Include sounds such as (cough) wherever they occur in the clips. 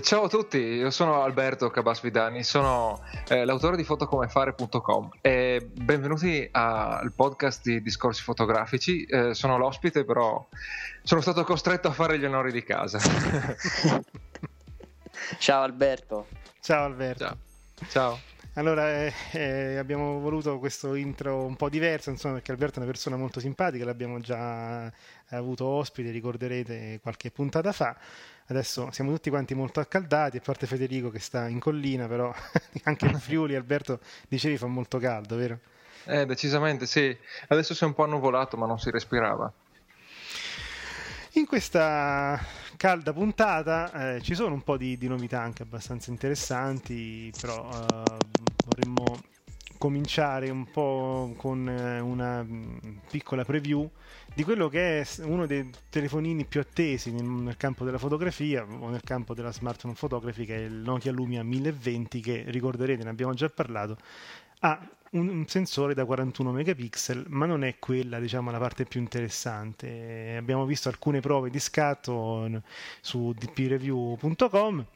Ciao a tutti, io sono Alberto Cabasvidani, sono eh, l'autore di fotocomefare.com e benvenuti al podcast di Discorsi Fotografici. Eh, sono l'ospite, però sono stato costretto a fare gli onori di casa. (laughs) Ciao Alberto. Ciao Alberto. Ciao. Ciao. Allora, eh, eh, abbiamo voluto questo intro un po' diverso, insomma, perché Alberto è una persona molto simpatica, l'abbiamo già avuto ospite, ricorderete qualche puntata fa. Adesso siamo tutti quanti molto accaldati, a parte Federico che sta in collina, però (laughs) anche (laughs) in Friuli, Alberto, dicevi fa molto caldo, vero? Eh, decisamente sì. Adesso si è un po' annuvolato, ma non si respirava. In questa calda puntata eh, ci sono un po' di, di novità anche abbastanza interessanti, però eh, vorremmo cominciare un po' con eh, una mh, piccola preview di quello che è uno dei telefonini più attesi nel, campo della fotografia o nel campo della smartphone photography che è il Nokia Lumia 1020 che ricorderete, ne abbiamo già parlato, ha un, sensore da 41 megapixel, ma non è quella, diciamo, la parte più interessante. Eh, Abbiamo visto alcune prove di scatto su dpreview.com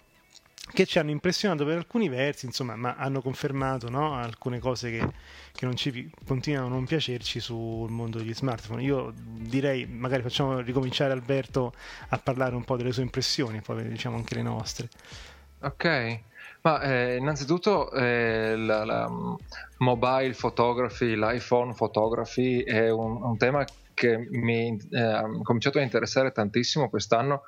che ci hanno impressionato per alcuni versi, insomma, ma hanno confermato no, alcune cose che, che non ci continuano a non piacerci sul mondo degli smartphone. Io direi, magari facciamo ricominciare Alberto a parlare un po' delle sue impressioni, poi diciamo anche le nostre. Ok, ma eh, innanzitutto eh, la, la, mm, mobile photography, l'iPhone photography è un, un tema che mi eh, ha cominciato a interessare tantissimo quest'anno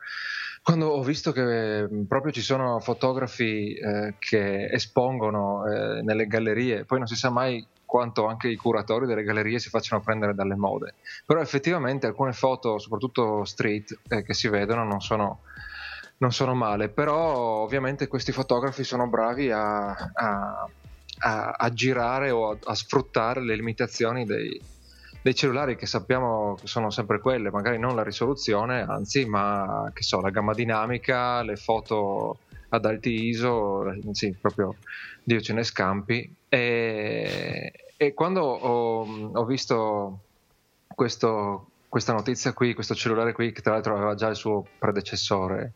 quando ho visto che proprio ci sono fotografi eh, che espongono eh, nelle gallerie, poi non si sa mai quanto anche i curatori delle gallerie si facciano prendere dalle mode, però effettivamente alcune foto, soprattutto street, eh, che si vedono non sono non sono male, però ovviamente questi fotografi sono bravi a, a- a- a girare o a sfruttare le limitazioni dei, dei cellulari che sappiamo sono sempre quelle, magari non la risoluzione, anzi, ma che so, la gamma dinamica, le foto ad alti ISO, sì, proprio Dio ce ne scampi. E, e quando ho, ho visto questo- questa notizia qui, questo cellulare qui, che tra l'altro aveva già il suo predecessore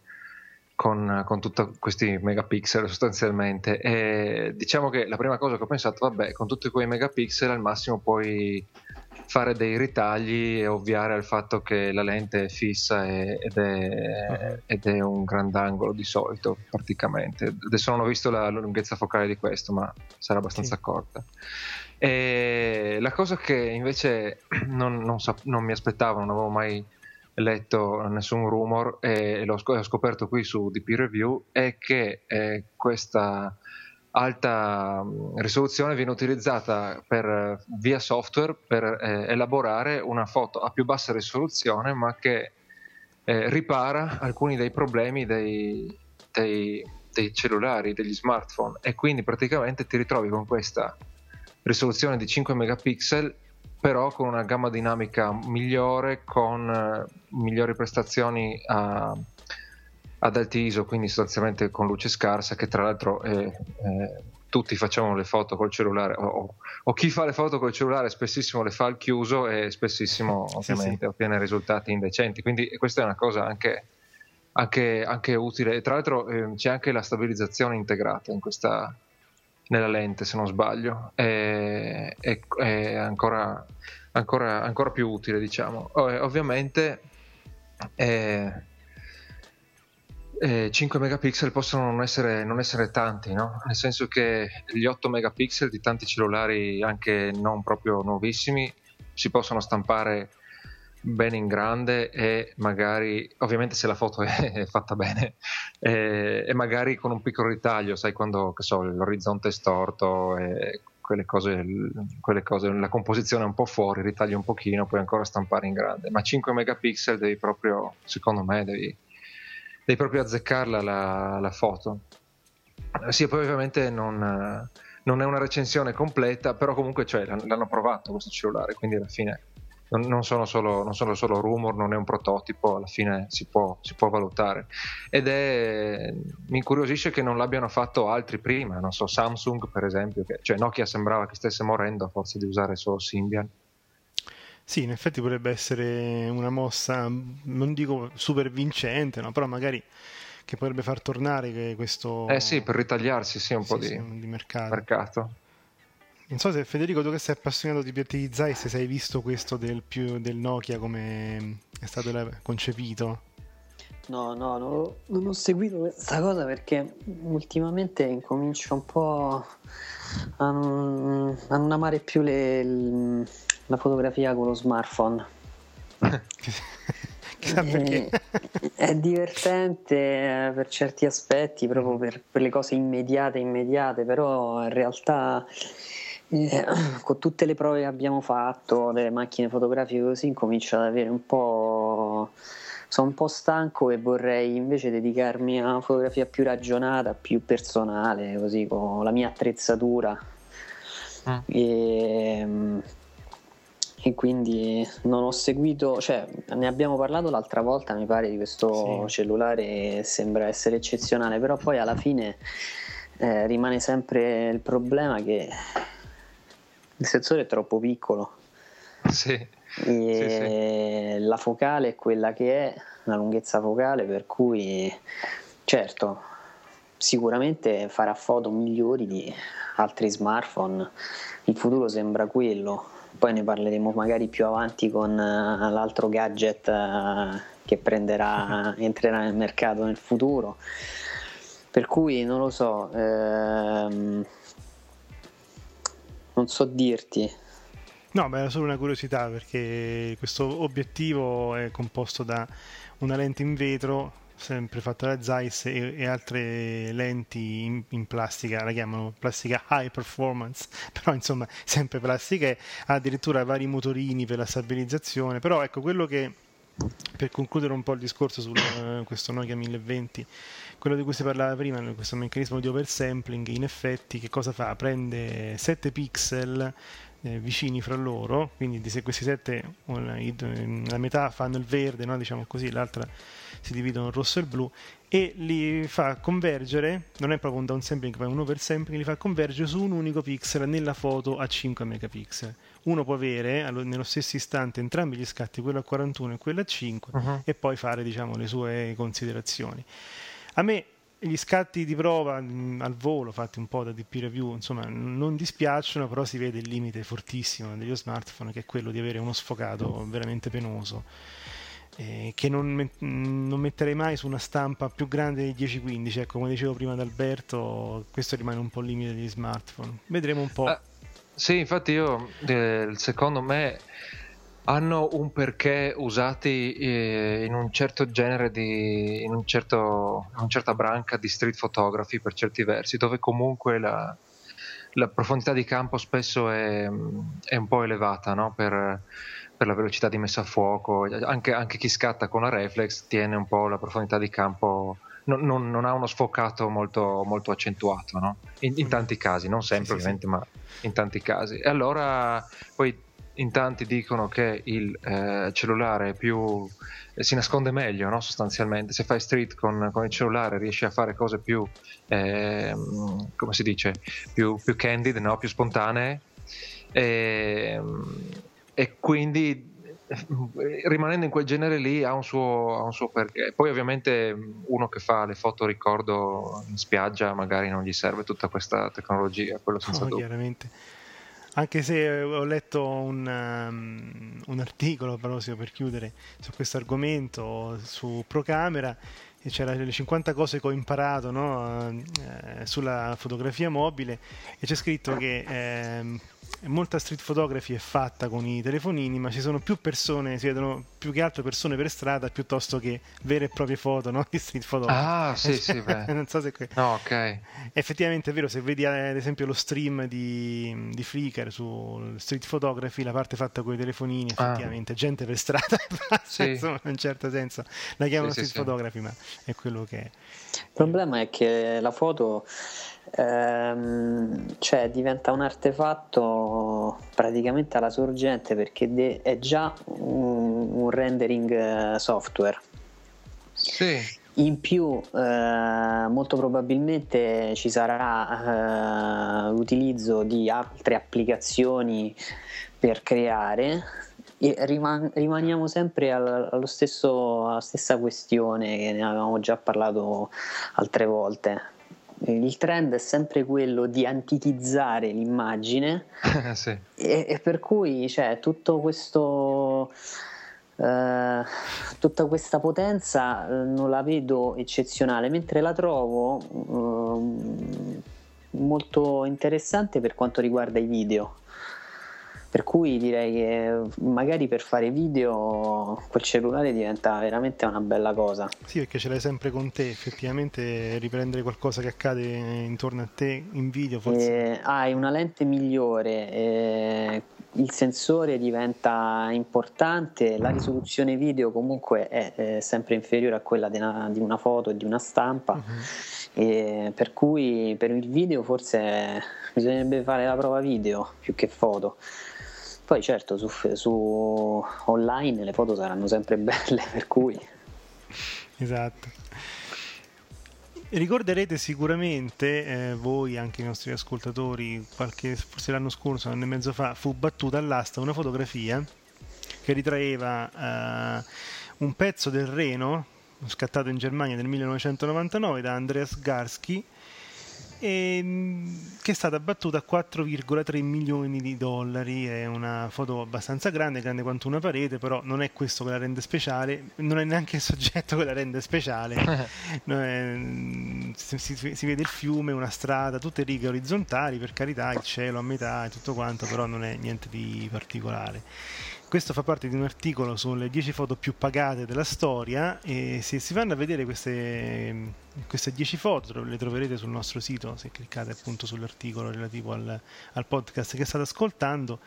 con, con tutti questi megapixel sostanzialmente, e diciamo che la prima cosa che ho pensato, vabbè, con tutti quei megapixel al massimo puoi fare dei ritagli e ovviare al fatto che la lente è fissa ed è, ed è un grandangolo di solito praticamente. Adesso non ho visto la lunghezza focale di questo, ma sarà abbastanza Sì. corta. E la cosa che invece (clears throat) non, non sap- non mi aspettavo, non avevo mai letto nessun rumor e l'ho sc- scoperto qui su DP Review è che eh, questa alta mh, risoluzione viene utilizzata per, via software per eh, elaborare una foto a più bassa risoluzione ma che eh, ripara alcuni dei problemi dei, dei- dei cellulari, degli smartphone. E quindi praticamente ti ritrovi con questa risoluzione di 5 megapixel però con una gamma dinamica migliore, con eh, migliori prestazioni a- ad alti ISO, quindi sostanzialmente con luce scarsa, che tra l'altro eh, eh, tutti facciamo le foto col cellulare, o, o- o chi fa le foto col cellulare spessissimo le fa al chiuso e spessissimo ovviamente ottiene risultati indecenti, quindi questa è una cosa anche, anche- anche utile. E tra l'altro eh, c'è anche la stabilizzazione integrata in questa, nella lente se non sbaglio è, è- è ancora, ancora, ancora più utile diciamo. Ov- ovviamente eh, eh, 5 megapixel possono non essere, non essere tanti no? nel senso che gli 8 megapixel di tanti cellulari anche non proprio nuovissimi si possono stampare bene in grande e magari, ovviamente se la foto è, fatta bene, (laughs) e, e, magari con un piccolo ritaglio, sai quando so, l'orizzonte è storto e quelle cose, quelle cose, la composizione è un po' fuori, ritagli un pochino, puoi ancora stampare in grande, ma 5 megapixel devi proprio, secondo me, devi, devi proprio azzeccarla la, la foto. Sì, poi ovviamente non, non, è una recensione completa, però comunque cioè, l'hanno provato questo cellulare, quindi alla fine non, non, sono solo, non, sono solo, rumor, non è un prototipo, alla fine si può, si può, valutare. Ed è, mi incuriosisce che non l'abbiano fatto altri prima, non so, Samsung per esempio, che, cioè Nokia sembrava che stesse morendo a forza di usare solo Symbian. Sì, in effetti potrebbe essere una mossa, non dico super vincente, no? però magari che potrebbe far tornare questo... Eh sì, per ritagliarsi sì, un sì, po' di, sì, di mercato. mercato. Non so se Federico, tu che sei appassionato di piatti Zeiss, se hai visto questo del, più, del Nokia come è stato concepito. No, no, no, non ho seguito questa cosa perché ultimamente incomincio un po' a non, a non amare più le, la fotografia con lo smartphone. (laughs) Perché. È, è divertente eh, per certi aspetti, proprio per, per le cose immediate, immediate, però in realtà eh, con tutte le prove che abbiamo fatto, delle macchine fotografiche così, incomincio ad avere un po'. Sono un po' stanco e vorrei invece dedicarmi a una fotografia più ragionata, più personale, così con la mia attrezzatura. Mm. E, e quindi non ho seguito, cioè ne abbiamo parlato l'altra volta, mi pare, di questo sì. cellulare, sembra essere eccezionale, però poi alla fine eh, rimane sempre il problema che il sensore è troppo piccolo. Sì. sì, sì. La focale è quella che è, la lunghezza focale, per cui certo, sicuramente farà foto migliori di altri smartphone. Il futuro sembra quello. Poi ne parleremo magari più avanti con uh, l'altro gadget uh, che prenderà, (laughs) entrerà nel mercato nel futuro. Per cui non lo so. Ehm, non so dirti. No, ma era solo una curiosità perché questo obiettivo è composto da una lente in vetro, sempre fatta da Zeiss, e, e altre lenti in, in, plastica, la chiamano plastica high performance, (laughs) però insomma sempre plastica ha addirittura vari motorini per la stabilizzazione, però ecco quello che per concludere un po' il discorso su uh, questo Nokia 1020 quello di cui si parlava prima, questo meccanismo di oversampling, in effetti che cosa fa? Prende 7 pixel eh, vicini fra loro, quindi se questi 7 la metà fanno il verde, no? diciamo così, l'altra si dividono in rosso e il blu e li fa convergere, non è proprio un downsampling ma un oversampling, li fa convergere su un unico pixel nella foto a 5 megapixel. Uno può avere nello stesso istante entrambi gli scatti, quello a 41 e quello a 5 uh-huh. e poi fare diciamo, le sue considerazioni. A me gli scatti di prova mh, al volo fatti un po' da DP review insomma non dispiacciono però si vede il limite fortissimo degli smartphone che è quello di avere uno sfocato veramente penoso eh, che non, met- non, metterei mai su una stampa più grande di 10-15 ecco come dicevo prima ad Alberto questo rimane un po' il limite degli smartphone. Vedremo un po' ah, sì infatti io eh, secondo me hanno un perché usati eh, in un certo genere di in, un certo, in una certa branca di street photography per certi versi dove comunque la, la profondità di campo spesso è, è un po' elevata no? per, per, la velocità di messa a fuoco anche, anche, chi scatta con la reflex tiene un po' la profondità di campo non, non, non ha uno sfocato molto, molto accentuato no? in, in, mm. tanti casi non sempre sì, ovviamente sì. ma in tanti casi e allora poi in tanti dicono che il eh, cellulare più, eh, si nasconde meglio, no? sostanzialmente. Se fai street con, con, il cellulare riesci a fare cose più, eh, come si dice, più, più candid, no? più spontanee. E, e, quindi rimanendo in quel genere lì ha un, suo, ha un suo perché. Poi ovviamente uno che fa le foto ricordo in spiaggia magari non gli serve tutta questa tecnologia, quello senza no, dubbio. Chiaramente anche se ho letto un, um, un articolo, Parosio, per chiudere, su questo argomento su Procamera, e c'era le 50 cose che ho imparato no? eh, sulla fotografia mobile e c'è scritto che eh, molta street photography è fatta con i telefonini, ma ci sono più persone, si vedono più che altro persone per strada piuttosto che vere e proprie foto no? di street photography. Ah, (laughs) sì, sì, beh. non so se... Que- No, ok. Effettivamente è vero, se vedi eh, ad esempio lo stream di, di Flickr su street photography, la parte fatta con i telefonini, Ah. effettivamente, gente per strada, (laughs) Sì. insomma, in un certo senso la chiamano Sì, sì, street sì. photography, ma è quello che è. Il problema è che la foto ehm, cioè, diventa un artefatto praticamente alla sorgente perché de- è già un, un rendering eh, software. Sì, In più, eh, molto probabilmente ci sarà eh, l'utilizzo di altre applicazioni per creare. E riman- rimaniamo sempre al- allo stesso, alla stessa questione che ne avevamo già parlato altre volte. Il trend è sempre quello di antitizzare l'immagine (laughs) sì. e, e per cui cioè, tutto questo eh, tutta questa potenza eh, non la vedo eccezionale mentre la trovo ehm, molto interessante per quanto riguarda i video per cui direi che magari per fare video col cellulare diventa veramente una bella cosa Sì, perché ce l'hai sempre con te, effettivamente riprendere qualcosa che accade intorno a te in video forse... Eh, hai una lente migliore, eh, il sensore diventa importante, la risoluzione video comunque è, eh, sempre inferiore a quella di una, di una foto e di una stampa, Mhm. e per cui per il video forse bisognerebbe fare la prova video più che foto. Poi certo su, su online le foto saranno sempre (laughs) belle, per cui Esatto. Ricorderete sicuramente, eh, voi, anche i nostri ascoltatori, qualche, forse l'anno scorso, un anno e mezzo fa, fu battuta all'asta una fotografia che ritraeva eh, un pezzo del Reno, scattato in Germania nel 1999 da Andreas Garski, e, mh, che è stata battuta a 4,3 milioni di dollari. È una foto abbastanza grande, grande quanto una parete, però non è questo che la rende speciale, non è neanche il soggetto che la rende speciale. (laughs) No, è- si, si- si vede il fiume, una strada, tutte righe orizzontali, per carità, il cielo a metà e tutto quanto, però non è niente di particolare. Questo fa parte di un articolo sulle 10 foto più pagate della storia e se si vanno a vedere queste, queste 10 foto le troverete sul nostro sito se cliccate appunto sull'articolo relativo al, al podcast che state ascoltando.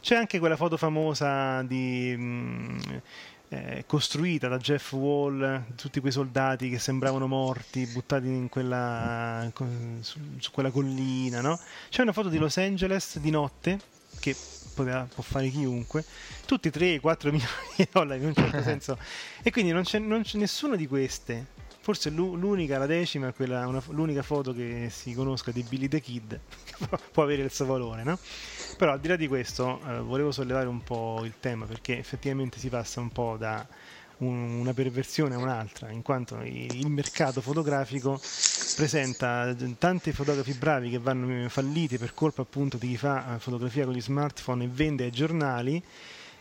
C'è anche quella foto famosa di, mh, eh, costruita da Jeff Wall, tutti quei soldati che sembravano morti, buttati in quella, su, su quella collina. No? C'è una foto di Los Angeles di notte che poteva- può fare chiunque, tutti 3-4 (laughs) milioni di dollari in un certo (laughs) senso. E quindi non c'è, non c'è nessuna di queste. Forse l'u- l'unica, la decima, quella, una- l'unica foto che si conosca di Billy the Kid, (laughs) che può avere il suo valore, no? Però al di là di questo, eh, volevo sollevare un po' il tema perché effettivamente si passa un po' da un- una perversione a un'altra, in quanto il mercato fotografico presenta tanti fotografi bravi che vanno falliti per colpa appunto di chi fa eh, fotografia con gli smartphone e vende ai giornali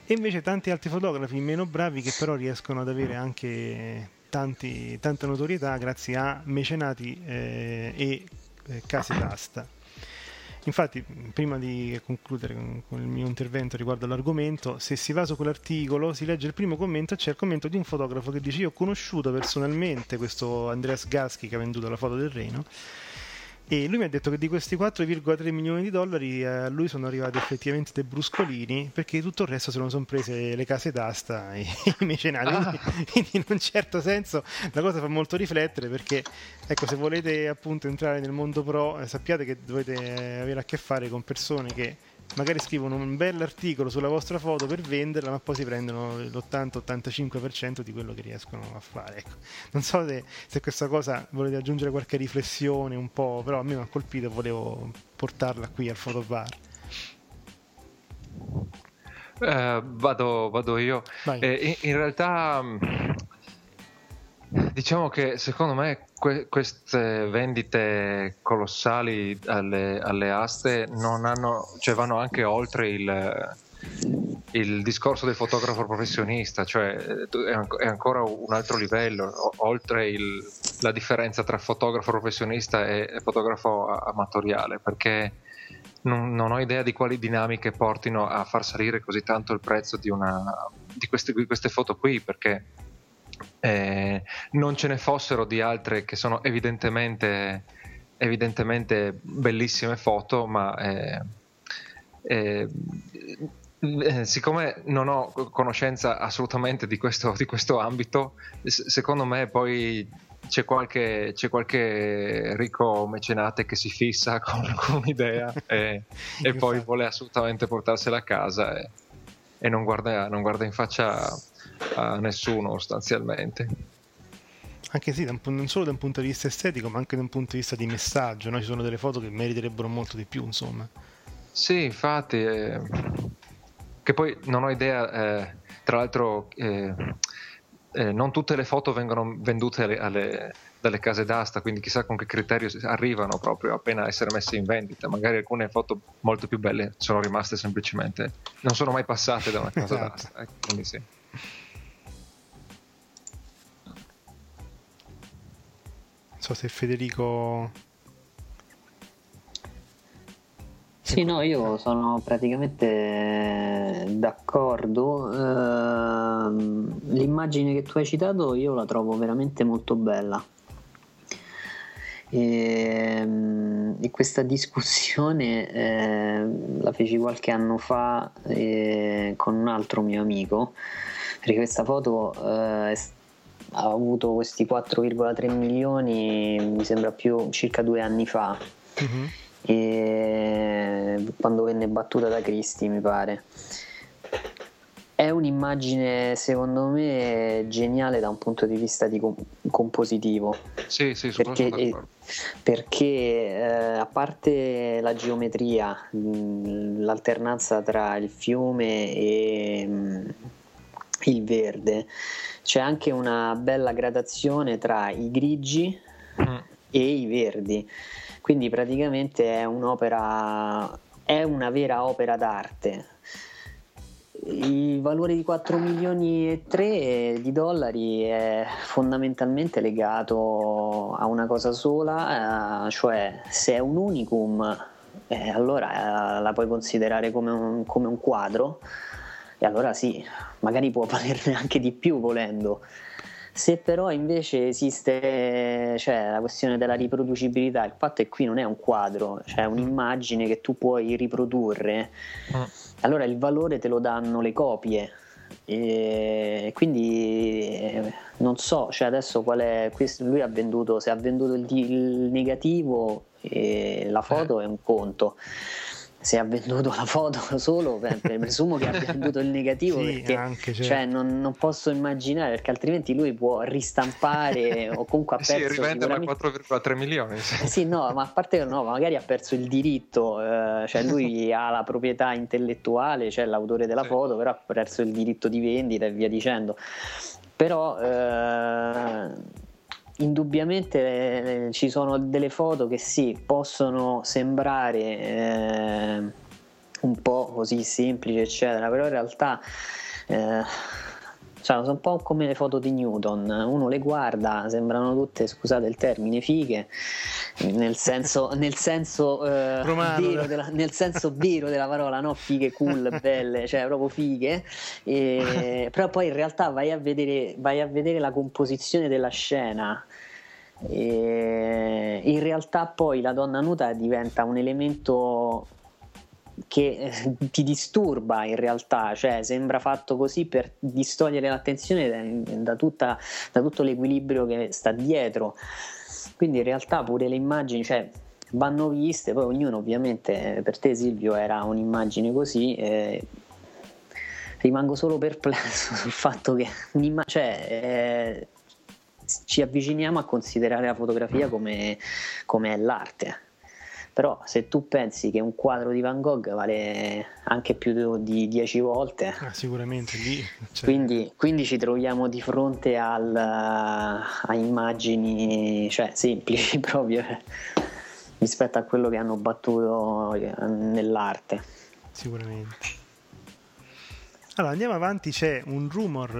e invece tanti altri fotografi meno bravi che però riescono ad avere anche tanti- tanta notorietà grazie a mecenati eh, e eh, case d'asta. Infatti, prima di concludere con, il mio intervento riguardo all'argomento, se si va su quell'articolo, si legge il primo commento e c'è il commento di un fotografo che dice: Io ho conosciuto personalmente questo Andreas Gaschi che ha venduto la foto del Reno. E lui mi ha detto che di questi 4,3 milioni di dollari eh, a lui sono arrivati effettivamente dei bruscolini perché tutto il resto se lo sono prese le case d'asta e (laughs) i mecenati. Ah. Quindi, in un certo senso la cosa fa molto riflettere perché ecco se volete appunto entrare nel mondo pro eh, sappiate che dovete avere a che fare con persone che magari scrivono un bell'articolo sulla vostra foto per venderla ma poi si prendono l'80-85% di quello che riescono a fare ecco. non so se, se questa cosa volete aggiungere qualche riflessione un po' però a me mi ha colpito e volevo portarla qui al fotobar Eh, vado, vado io. Eh, in, in realtà, mh, diciamo che secondo me que- queste vendite colossali alle, alle aste hanno, cioè vanno anche oltre il, il discorso del fotografo professionista, cioè è, an- è ancora un altro livello, oltre il- la differenza tra fotografo professionista e, e fotografo amatoriale, perché non, non, ho idea di quali dinamiche portino a far salire così tanto il prezzo di, una, di, queste, di queste foto qui, perché eh, non ce ne fossero di altre che sono evidentemente, evidentemente bellissime foto, ma eh, eh, eh siccome non ho conoscenza assolutamente di questo, di questo ambito, secondo me poi c'è qualche, c'è qualche, ricco mecenate che si fissa (laughs) con, con un'idea e, e poi vuole assolutamente portarsela a casa e, e non, guarda, non, guarda, in faccia a nessuno sostanzialmente. Anche sì, non solo da un punto di vista estetico, ma anche da un punto di vista di messaggio. No? Ci sono delle foto che meriterebbero molto di più, insomma. Sì, infatti, eh, che poi non ho idea, eh, tra l'altro... Eh, eh, non tutte le foto vengono vendute alle, alle, dalle case d'asta, quindi chissà con che criterio arrivano proprio appena essere messe in vendita. Magari alcune foto molto più belle sono rimaste semplicemente, non sono mai passate da una casa esatto. d'asta. Ecco, quindi sì. Non so se Federico Sì, no, io sono praticamente d'accordo. Ehm, l'immagine che tu hai citato io la trovo veramente molto bella. E, ehm, e questa discussione eh, la feci qualche anno fa eh, con un altro mio amico, perché questa foto eh, ha avuto questi 4,3 milioni, mi sembra più circa due anni fa. Mm-hmm e quando venne battuta da Cristi mi pare è un'immagine secondo me geniale da un punto di vista di compositivo sì sì perché, perché eh, a parte la geometria l'alternanza tra il fiume e mh, il verde c'è anche una bella gradazione tra i grigi mm. e i verdi quindi praticamente è un'opera, è una vera opera d'arte. Il valore di 4 milioni e 3 di dollari è fondamentalmente legato a una cosa sola, eh, cioè se è un unicum, eh, allora eh, la puoi considerare come un, come un quadro. E allora sì, magari può (laughs) valerne anche di più volendo. Se però invece esiste cioè, la questione della riproducibilità, il fatto è che qui non è un quadro, cioè un'immagine che tu puoi riprodurre, mm. Allora il valore te lo danno le copie. E quindi eh, non so, cioè adesso qual è questo, lui ha venduto, se ha venduto il, il negativo e la foto eh. è un conto se ha venduto la foto (laughs) solo, (laughs) presumo che abbia venduto il negativo sì, perché anche, certo. cioè, non, non, posso immaginare perché altrimenti lui può ristampare (laughs) o comunque ha perso sì, rivenderla 4,3 milioni sì. Eh sì, no, ma a parte che no, magari ha perso il diritto eh, cioè lui ha la proprietà intellettuale cioè l'autore della sì. foto però ha perso il diritto di vendita e via dicendo però eh, indubbiamente eh, ci sono delle foto che sì, possono sembrare eh, un po' così semplici, eccetera, però in realtà eh, cioè, sono un po' come le foto di Newton, uno le guarda, sembrano tutte, scusate il termine, fighe, nel senso, (laughs) nel senso, eh, vero, della, nel senso vero della parola, no? Fighe cool, belle, cioè proprio fighe, e, però poi in realtà vai a, vedere, vai a vedere la composizione della scena. E in realtà poi la donna nuda diventa un elemento che eh, ti disturba in realtà, cioè sembra fatto così per distogliere l'attenzione da, tutta, da tutto l'equilibrio che sta dietro. Quindi in realtà pure le immagini, cioè, vanno viste, poi ognuno ovviamente, per te Silvio era un'immagine così, eh, rimango solo perplesso (laughs) sul fatto che cioè, eh, ci avviciniamo a considerare la fotografia come, come è l'arte. Però se tu pensi che un quadro di Van Gogh vale anche più di 10 volte ah, sicuramente lì cioè... quindi, quindi, ci troviamo di fronte al, a immagini cioè, semplici (laughs) proprio rispetto a quello che hanno battuto nell'arte. Sicuramente allora andiamo avanti c'è un rumor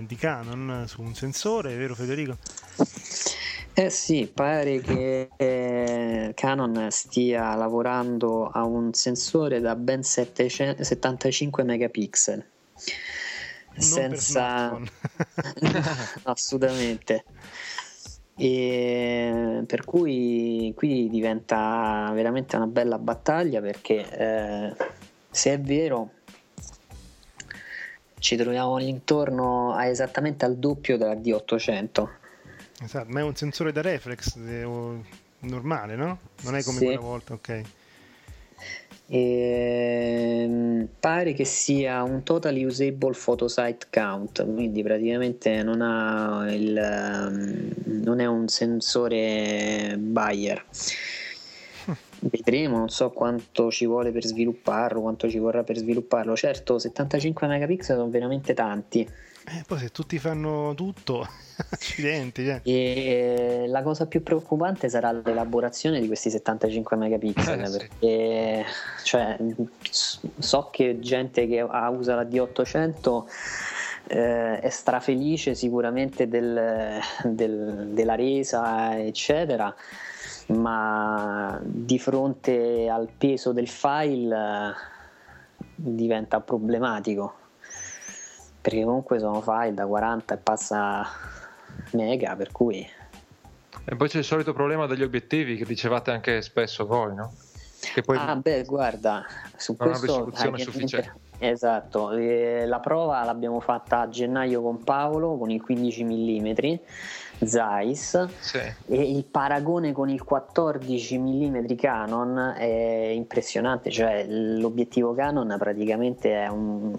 uh, di Canon su un sensore vero Federico? Eh sì, pare che eh, Canon stia lavorando a un sensore da ben 700 75 megapixel. Non senza (laughs) assolutamente. E per cui qui diventa veramente una bella battaglia perché eh, se è vero ci troviamo intorno a esattamente al doppio della D800 Esatto, ma è un sensore da reflex eh, normale, no? Non è come Sì. quella volta, ok. E, mm, pare che sia un total usable photosite count quindi praticamente non ha il ehm, non è un sensore Bayer vedremo non so quanto ci vuole per svilupparlo quanto ci vorrà per svilupparlo certo 75 megapixel sono veramente tanti Eh, poi se tutti fanno tutto, (laughs) accidenti, cioè. e la cosa più preoccupante sarà l'elaborazione di questi 75 megapixel Eh, sì. perché cioè, s- so che gente che usa la D800 eh, è strafelice sicuramente del- del- della resa eccetera ma di fronte al peso del file eh, diventa problematico perché comunque sono file da 40 e passa mega per cui E poi c'è il solito problema degli obiettivi che dicevate anche spesso voi, no? Che poi ah beh guarda su Non questo risoluzione eh, sufficiente. esatto eh, la prova l'abbiamo fatta a gennaio con Paolo con il 15 mm Zeiss sì. e il paragone con il 14 mm Canon è impressionante cioè l'obiettivo Canon praticamente è un,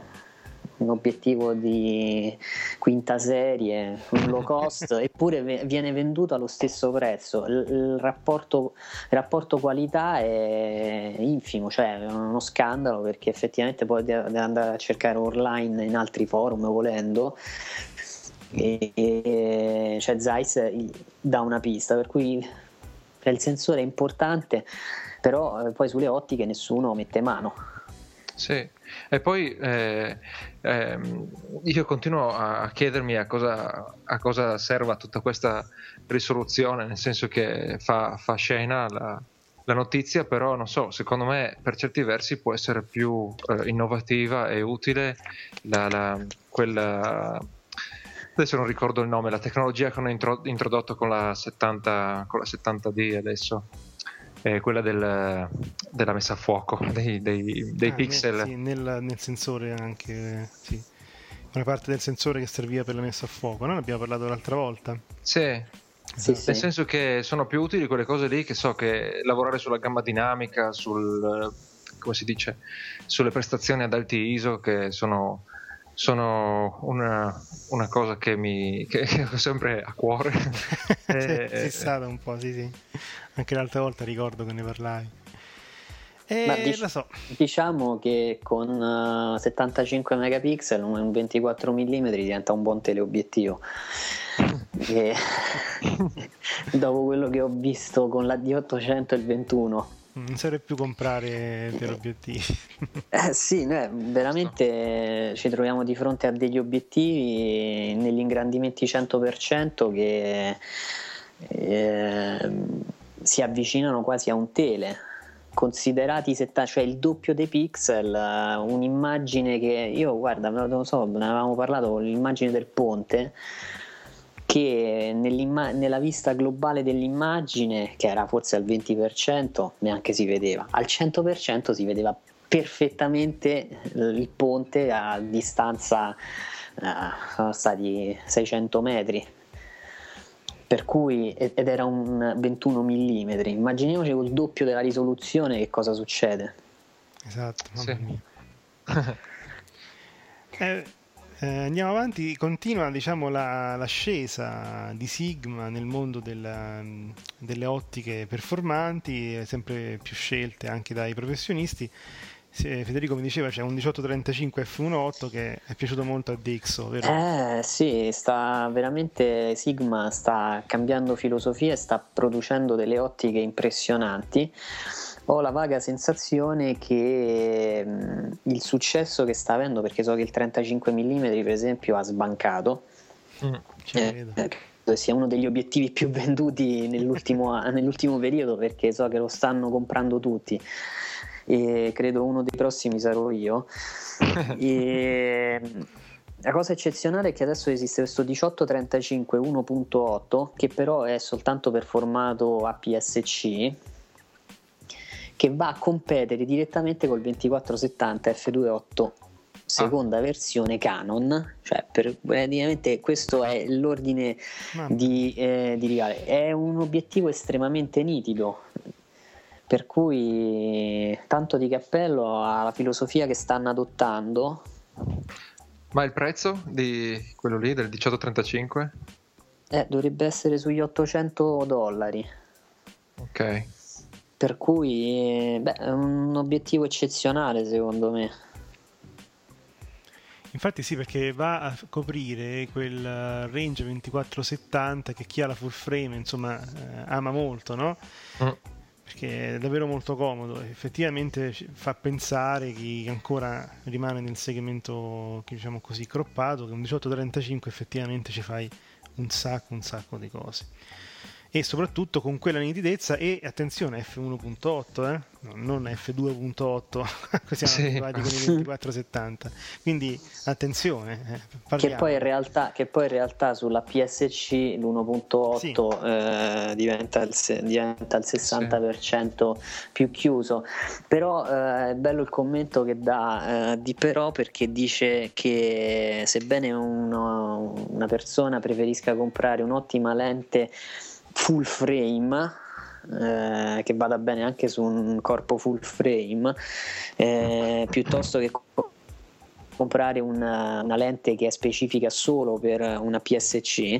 un obiettivo di quinta serie un low cost (laughs) eppure viene venduto allo stesso prezzo il, rapporto, il rapporto qualità è infimo cioè è uno scandalo perché effettivamente poi andare a cercare online in altri forum volendo e, e cioè Zeiss dà una pista per cui cioè, il sensore è importante però eh, poi sulle ottiche nessuno mette mano. Sì, e poi eh, ehm, io continuo a chiedermi a cosa, a cosa serva tutta questa risoluzione, nel senso che fa, fa scena la, la notizia, però non so, secondo me per certi versi può essere più eh, innovativa e utile la, la- quella... Adesso non ricordo il nome, la tecnologia che hanno intro- introdotto con la, 70, con la 70D adesso, eh, quella del- della messa a fuoco (laughs) dei, dei- dei Ah, pixel. nel, sì, nel, nel sensore anche, sì. Una parte del sensore che serviva per la messa a fuoco, no? Ne abbiamo parlato l'altra volta. Sì, sì, sì. nel senso che sono più utili quelle cose lì che so che lavorare sulla gamma dinamica, sul come si dice, sulle prestazioni ad alti ISO che sono, sono una, una cosa che mi che, che ho sempre a cuore. (laughs) C'è Eh, stata un po', sì, sì. Anche l'altra volta ricordo che ne parlavi. E Ma dic- lo so, diciamo che con eh, 75 megapixel un 24 mm diventa un buon teleobiettivo (laughs) e (laughs) dopo quello che ho visto con la D800 e il 21 non serve più comprare per obiettivi. (laughs) Eh sì, noi veramente ci troviamo di fronte a degli obiettivi negli ingrandimenti 100% che ehm, si avvicinano quasi a un tele. Considerati setta- cioè il doppio dei pixel, eh, un'immagine che io guarda, non so, ne avevamo parlato, l'immagine del ponte che nella vista globale dell'immagine, che era forse al 20%, neanche si vedeva, al 100% si vedeva perfettamente il ponte a distanza, eh, sono stati 600 metri. Per cui, ed era un 21 mm. Immaginiamoci col doppio della risoluzione che cosa succede. Esatto, Sì. (laughs) Eh, eh, andiamo avanti, continua diciamo, la- l'ascesa di Sigma nel mondo della- delle ottiche performanti, sempre più scelte anche dai professionisti. Federico mi diceva c'è un 1835 F1.8 che è piaciuto molto a Dixo, vero? Eh sì, sta veramente Sigma sta cambiando filosofia e sta producendo delle ottiche impressionanti. Ho la vaga sensazione che mh, il successo che sta avendo, perché so che il 35 mm per esempio ha sbancato, Ci eh, credo. eh, sia uno degli obiettivi più (laughs) venduti nell'ultimo, nell'ultimo periodo perché so che lo stanno comprando tutti e credo uno dei prossimi sarò io. e, la cosa eccezionale è che adesso esiste questo 1835 1.8 che però è soltanto per formato APS-C che va a competere direttamente col 2470 f2.8 seconda ah. versione Canon, cioè per, praticamente questo è l'ordine di, eh, di rigare. È un obiettivo estremamente nitido, per cui tanto di cappello alla filosofia che stanno adottando. Ma il prezzo di quello lì del 1835? Eh, dovrebbe essere sugli 800 dollari. Ok. Per cui beh, è un obiettivo eccezionale secondo me. Infatti sì, perché va a coprire quel range 2470 che chi ha la full frame insomma eh, ama molto, no? Mm. Perché è davvero molto comodo, effettivamente fa pensare chi ancora rimane nel segmento diciamo così croppato che un 1835 effettivamente ci fai un sacco un sacco di cose e soprattutto con quella nitidezza e attenzione F1.8 eh? no, non F2.8 (laughs) siamo sì. arrivati con i 2470 quindi attenzione eh, che, poi in realtà, che poi in realtà sulla PSC l'1.8 sì. eh, diventa, il, diventa, il, 60% sì. più chiuso però eh, è bello il commento che dà eh, di però perché dice che sebbene uno, una persona preferisca comprare un'ottima lente full frame eh, che vada bene anche su un corpo full frame eh, piuttosto che comprare una, una, lente che è specifica solo per una PSC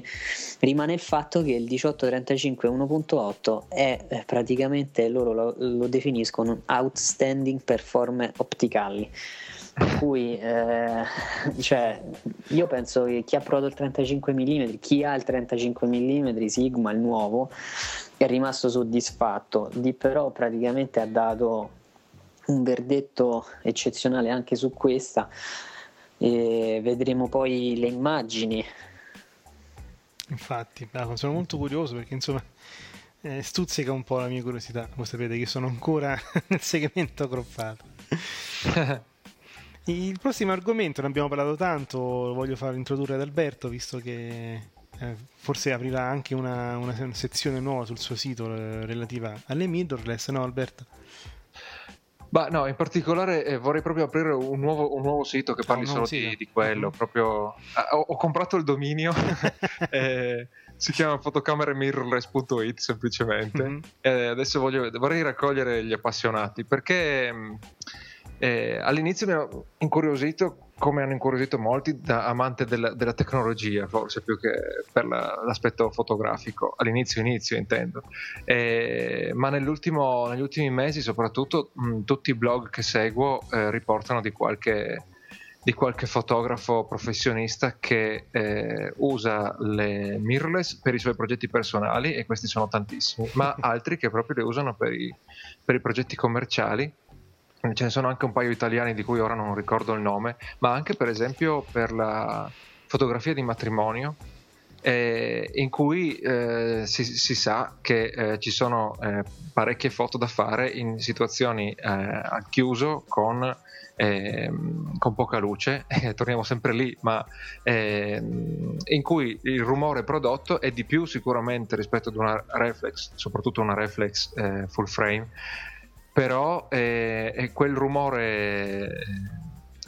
rimane il fatto che il 1835 1.8 è eh, praticamente loro lo, lo definiscono outstanding performance opticali per cui eh, cioè, io penso che chi ha provato il 35 mm, chi ha il 35 mm Sigma, il nuovo, è rimasto soddisfatto, di però praticamente ha dato un verdetto eccezionale anche su questa e vedremo poi le immagini. Infatti, sono molto curioso perché insomma eh, stuzzica un po' la mia curiosità, voi sapete che sono ancora (laughs) nel segmento croppato. (laughs) Il prossimo argomento, ne abbiamo parlato tanto, lo voglio far introdurre ad Alberto, visto che eh, forse aprirà anche una, una, sezione nuova sul suo sito eh, relativa alle mirrorless, no Alberto? Bah, no, in particolare eh, vorrei proprio aprire un nuovo, un nuovo sito che parli oh, solo sì. di, di, quello. Mm-hmm. Proprio, ah, ho, ho, comprato il dominio, (laughs) eh, si chiama fotocameremirrorless.it semplicemente. Mm-hmm. Eh, adesso voglio, vorrei raccogliere gli appassionati perché mm, eh, all'inizio mi ha incuriosito, come hanno incuriosito molti, da amante della, della tecnologia, forse più che per la, l'aspetto fotografico, all'inizio inizio intendo. Eh, ma negli ultimi mesi, soprattutto, mh, tutti i blog che seguo eh, riportano di qualche, di qualche fotografo professionista che eh, usa le mirrorless per i suoi progetti personali, e questi sono tantissimi, ma (laughs) altri che proprio le usano per i, per i progetti commerciali ce ne sono anche un paio italiani di cui ora non ricordo il nome, ma anche per esempio per la fotografia di matrimonio, eh, in cui eh, si, si, sa che eh, ci sono eh, parecchie foto da fare in situazioni eh, al chiuso con, ehm, con poca luce, (laughs) torniamo sempre lì, ma ehm, in cui il rumore prodotto è di più sicuramente rispetto ad una reflex, soprattutto una reflex eh, full frame però è, è quel rumore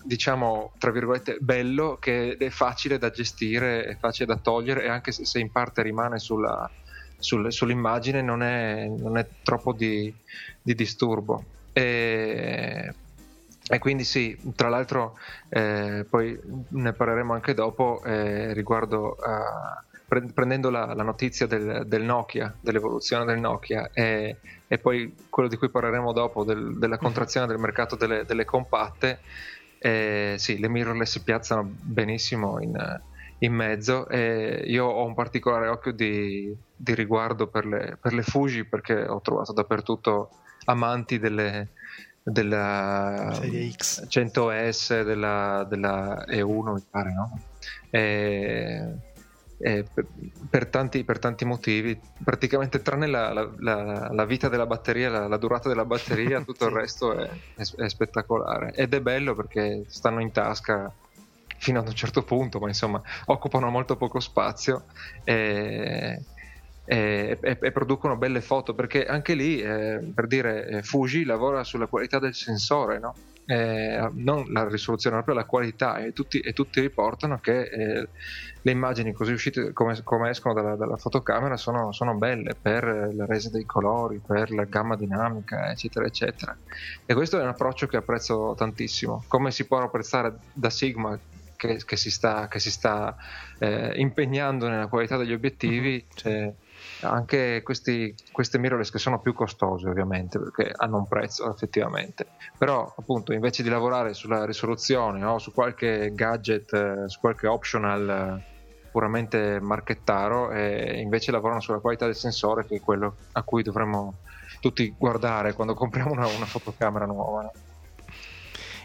diciamo tra virgolette bello che è facile da gestire è facile da togliere e anche se, se in parte rimane sulla, sul, sull'immagine non è, non è, troppo di, di disturbo. E, e, quindi sì tra l'altro eh, poi ne parleremo anche dopo eh, riguardo a prendendo la, la notizia del, del, Nokia, dell'evoluzione del Nokia e, e, poi quello di cui parleremo dopo, del, della contrazione del mercato delle, delle compatte, eh, sì, le mirrorless si piazzano benissimo in, in mezzo e io ho un particolare occhio di, di riguardo per le, per le, Fuji perché ho trovato dappertutto amanti delle, della serie X 100S della, della E1 mi pare no? E eh, per, tanti, per, tanti, motivi, praticamente tranne la, la, la, la vita della batteria, la, durata della batteria, (laughs) tutto il resto è, è, è, spettacolare ed è bello perché stanno in tasca fino ad un certo punto, ma insomma occupano molto poco spazio. E, e, e, e, producono belle foto perché anche lì eh, per dire eh, Fuji lavora sulla qualità del sensore no? Eh, non la risoluzione proprio la qualità e tutti, e tutti riportano che eh, le immagini così uscite come, come escono dalla, dalla fotocamera sono, sono, belle per la resa dei colori per la gamma dinamica eccetera eccetera. E questo è un approccio che apprezzo tantissimo. Come si può apprezzare da Sigma che, che si sta, che si sta eh, impegnando nella qualità degli obiettivi cioè, anche questi, queste mirrorless che sono più costose ovviamente perché hanno un prezzo effettivamente. Però appunto invece di lavorare sulla risoluzione o su qualche gadget eh, su qualche optional eh, puramente marchettaro eh, invece lavorano sulla qualità del sensore che è quello a cui dovremmo tutti guardare quando (laughs) compriamo una, una fotocamera nuova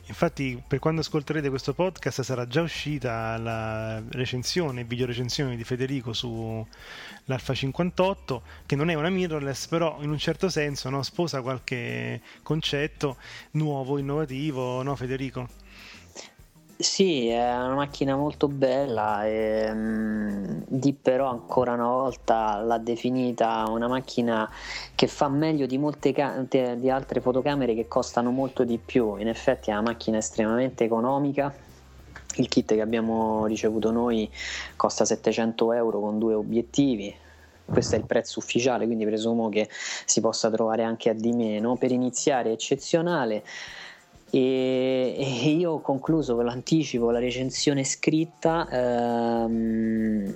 Infatti, per quando ascolterete questo podcast sarà già uscita la recensione, video recensione di Federico sull'Alfa 58, che non è una mirrorless, però in un certo senso no, sposa qualche concetto nuovo, innovativo, no Federico? Sì, è una macchina molto bella e um, di però ancora una volta l'ha definita una macchina che fa meglio di molte ca- di altre fotocamere che costano molto di più. In effetti è una macchina estremamente economica. Il kit che abbiamo ricevuto noi costa 700 euro con due obiettivi, questo è il prezzo ufficiale, quindi presumo che si possa trovare anche a di meno. Per iniziare eccezionale, e, e io ho concluso, ve lo anticipo, la recensione scritta ehm,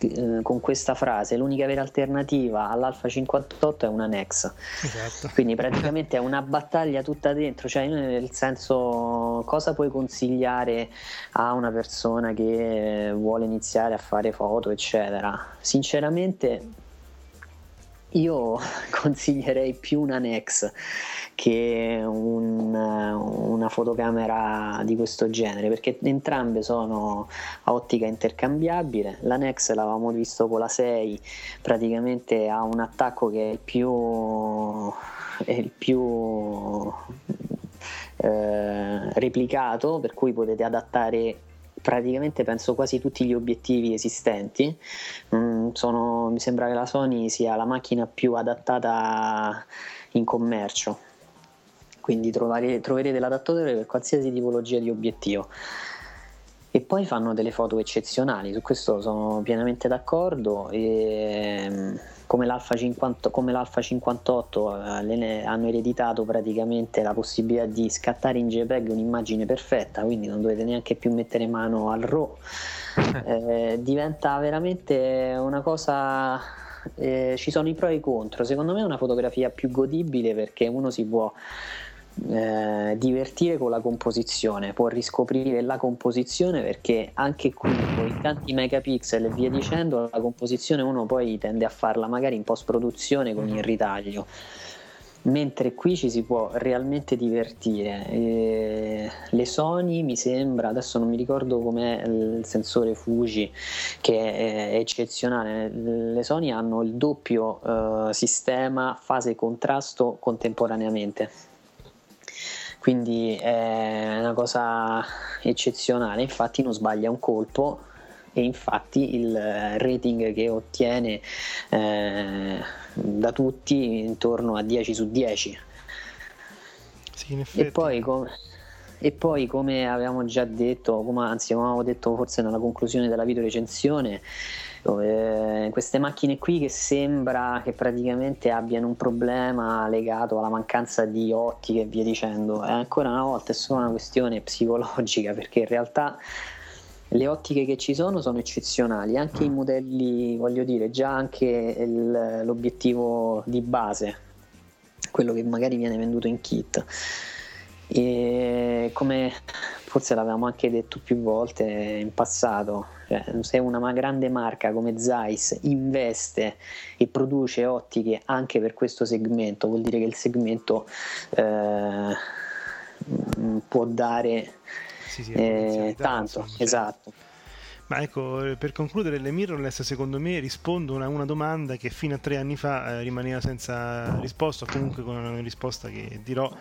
eh, con questa frase: l'unica vera alternativa all'Alfa 58 è una Nex. Esatto. Quindi praticamente è una battaglia tutta dentro, cioè nel senso cosa puoi consigliare a una persona che vuole iniziare a fare foto, eccetera. Sinceramente io (laughs) consiglierei più una Nex che un, una fotocamera di questo genere perché entrambe sono a ottica intercambiabile. La Nex l'avevamo visto con la 6 praticamente ha un attacco che è il più, è il più eh, replicato per cui potete adattare praticamente penso quasi tutti gli obiettivi esistenti. Mm, sono, mi sembra che la Sony sia la macchina più adattata in commercio, quindi trovare, troverete l'adattatore per qualsiasi tipologia di obiettivo. E poi fanno delle foto eccezionali, su questo sono pienamente d'accordo. E, come l'Alfa, 50, come l'Alfa 58 eh, hanno ereditato praticamente la possibilità di scattare in JPEG un'immagine perfetta, quindi non dovete neanche più mettere mano al RAW. (laughs) Eh, diventa veramente una cosa eh, ci sono i pro e i contro. Secondo me è una fotografia più godibile perché uno si può eh, divertire con la composizione, può riscoprire la composizione perché anche qui con tanti megapixel e via dicendo la composizione uno poi tende a farla magari in post produzione con il ritaglio. Mentre qui ci si può realmente divertire. E le Sony mi sembra, adesso non mi ricordo com'è il sensore Fuji che è eccezionale, le Sony hanno il doppio uh, sistema fase contrasto contemporaneamente quindi è una cosa eccezionale, infatti non sbaglia un colpo. E infatti il rating che ottiene eh, da tutti intorno a 10 su 10. Sì, e, poi, com- e poi come avevamo già detto, come, anzi avevamo detto forse nella conclusione della video recensione, eh, queste macchine qui che sembra che praticamente abbiano un problema legato alla mancanza di ottiche e via dicendo, è ancora una volta è solo una questione psicologica perché in realtà le ottiche che ci sono sono eccezionali, anche i modelli, voglio dire, già anche il, l'obiettivo di base, quello che magari viene venduto in kit. E come forse l'avevamo anche detto più volte in passato, cioè, se una grande marca come Zeiss investe e produce ottiche anche per questo segmento, vuol dire che il segmento eh, può dare sì, sì, eh, tanto, insomma, esatto. Ma ecco, eh, per concludere, le mirrorless secondo me rispondono a una domanda che fino a tre anni fa eh, rimaneva senza risposta, o comunque con una risposta che dirò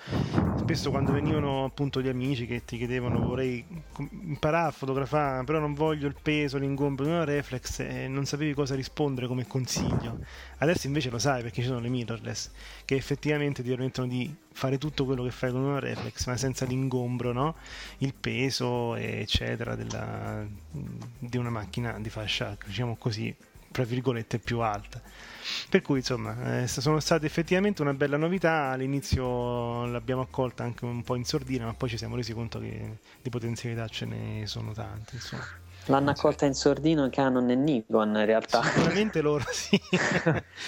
spesso quando venivano appunto gli amici che ti chiedevano vorrei imparare a fotografare, però non voglio il peso, l'ingombro di una reflex e non sapevi cosa rispondere come consiglio. Adesso invece lo sai perché ci sono le mirrorless che effettivamente ti permettono di fare tutto quello che fai con una reflex, ma senza l'ingombro, no? il peso, eccetera, della, di una macchina di fascia, diciamo così, tra virgolette, più alta. Per cui insomma eh, sono state effettivamente una bella novità, all'inizio l'abbiamo accolta anche un po' in sordina, ma poi ci siamo resi conto che di potenzialità ce ne sono tante. Insomma. L'hanno accolta in sordino Canon e Nikon in realtà. Sicuramente loro (laughs) sì.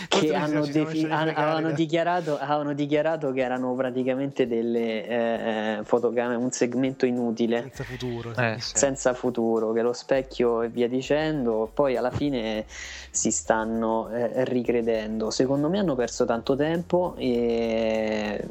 che hanno defi- han- avevano, dichiarato, avevano, dichiarato, che erano praticamente delle eh, eh, fotocamere, un segmento inutile. Senza futuro. Eh, sì. Senza futuro, che lo specchio e via dicendo, poi alla fine si stanno eh, ricredendo. Secondo me hanno perso tanto tempo e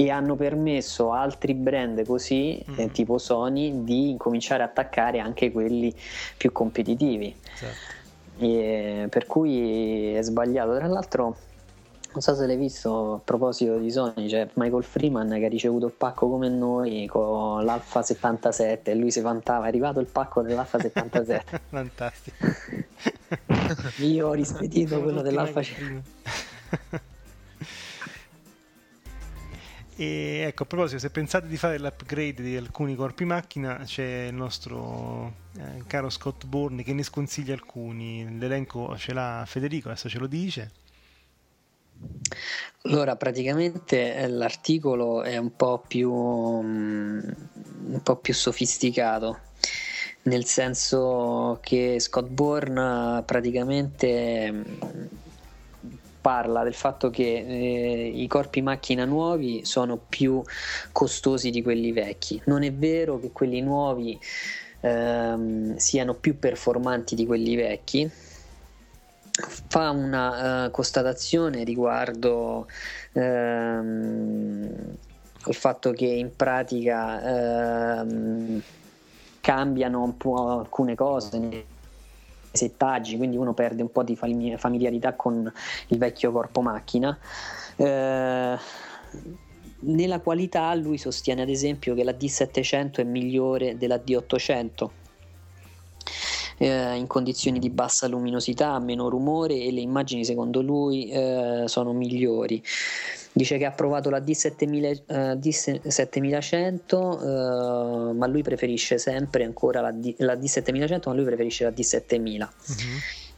e hanno permesso a altri brand così, mm. eh, tipo Sony, di incominciare a attaccare anche quelli più competitivi. Certo. E, per cui è sbagliato. Tra l'altro, non so se l'hai visto a proposito di Sony, c'è Michael Freeman che ha ricevuto il pacco come noi con l'Alfa 77 e lui si vantava, è arrivato il pacco dell'Alfa 77. (laughs) Fantastico. Io ho rispedito quello dell'Alfa 77. E ecco, a proposito, se pensate di fare l'upgrade di alcuni corpi macchina, c'è il nostro eh, caro Scott Bourne che ne sconsiglia alcuni. L'elenco ce l'ha Federico, adesso ce lo dice. Allora, praticamente eh, l'articolo è un po' più, um, un po' più sofisticato, nel senso che Scott Bourne praticamente parla del fatto che eh, i corpi macchina nuovi sono più costosi di quelli vecchi. Non è vero che quelli nuovi ehm, siano più performanti di quelli vecchi. Fa una uh, constatazione riguardo ehm, il fatto che in pratica ehm, cambiano un po' alcune cose settaggi, quindi uno perde un po' di familiarità con il vecchio corpo macchina. Eh, nella qualità lui sostiene ad esempio che la D700 è migliore della D800 eh, in condizioni di bassa luminosità, meno rumore e le immagini secondo lui eh, sono migliori. Dice che ha provato la D7000, uh, D7100, uh, ma lui preferisce sempre ancora la, D, la, D7100, ma lui preferisce la D7000. Uh-huh.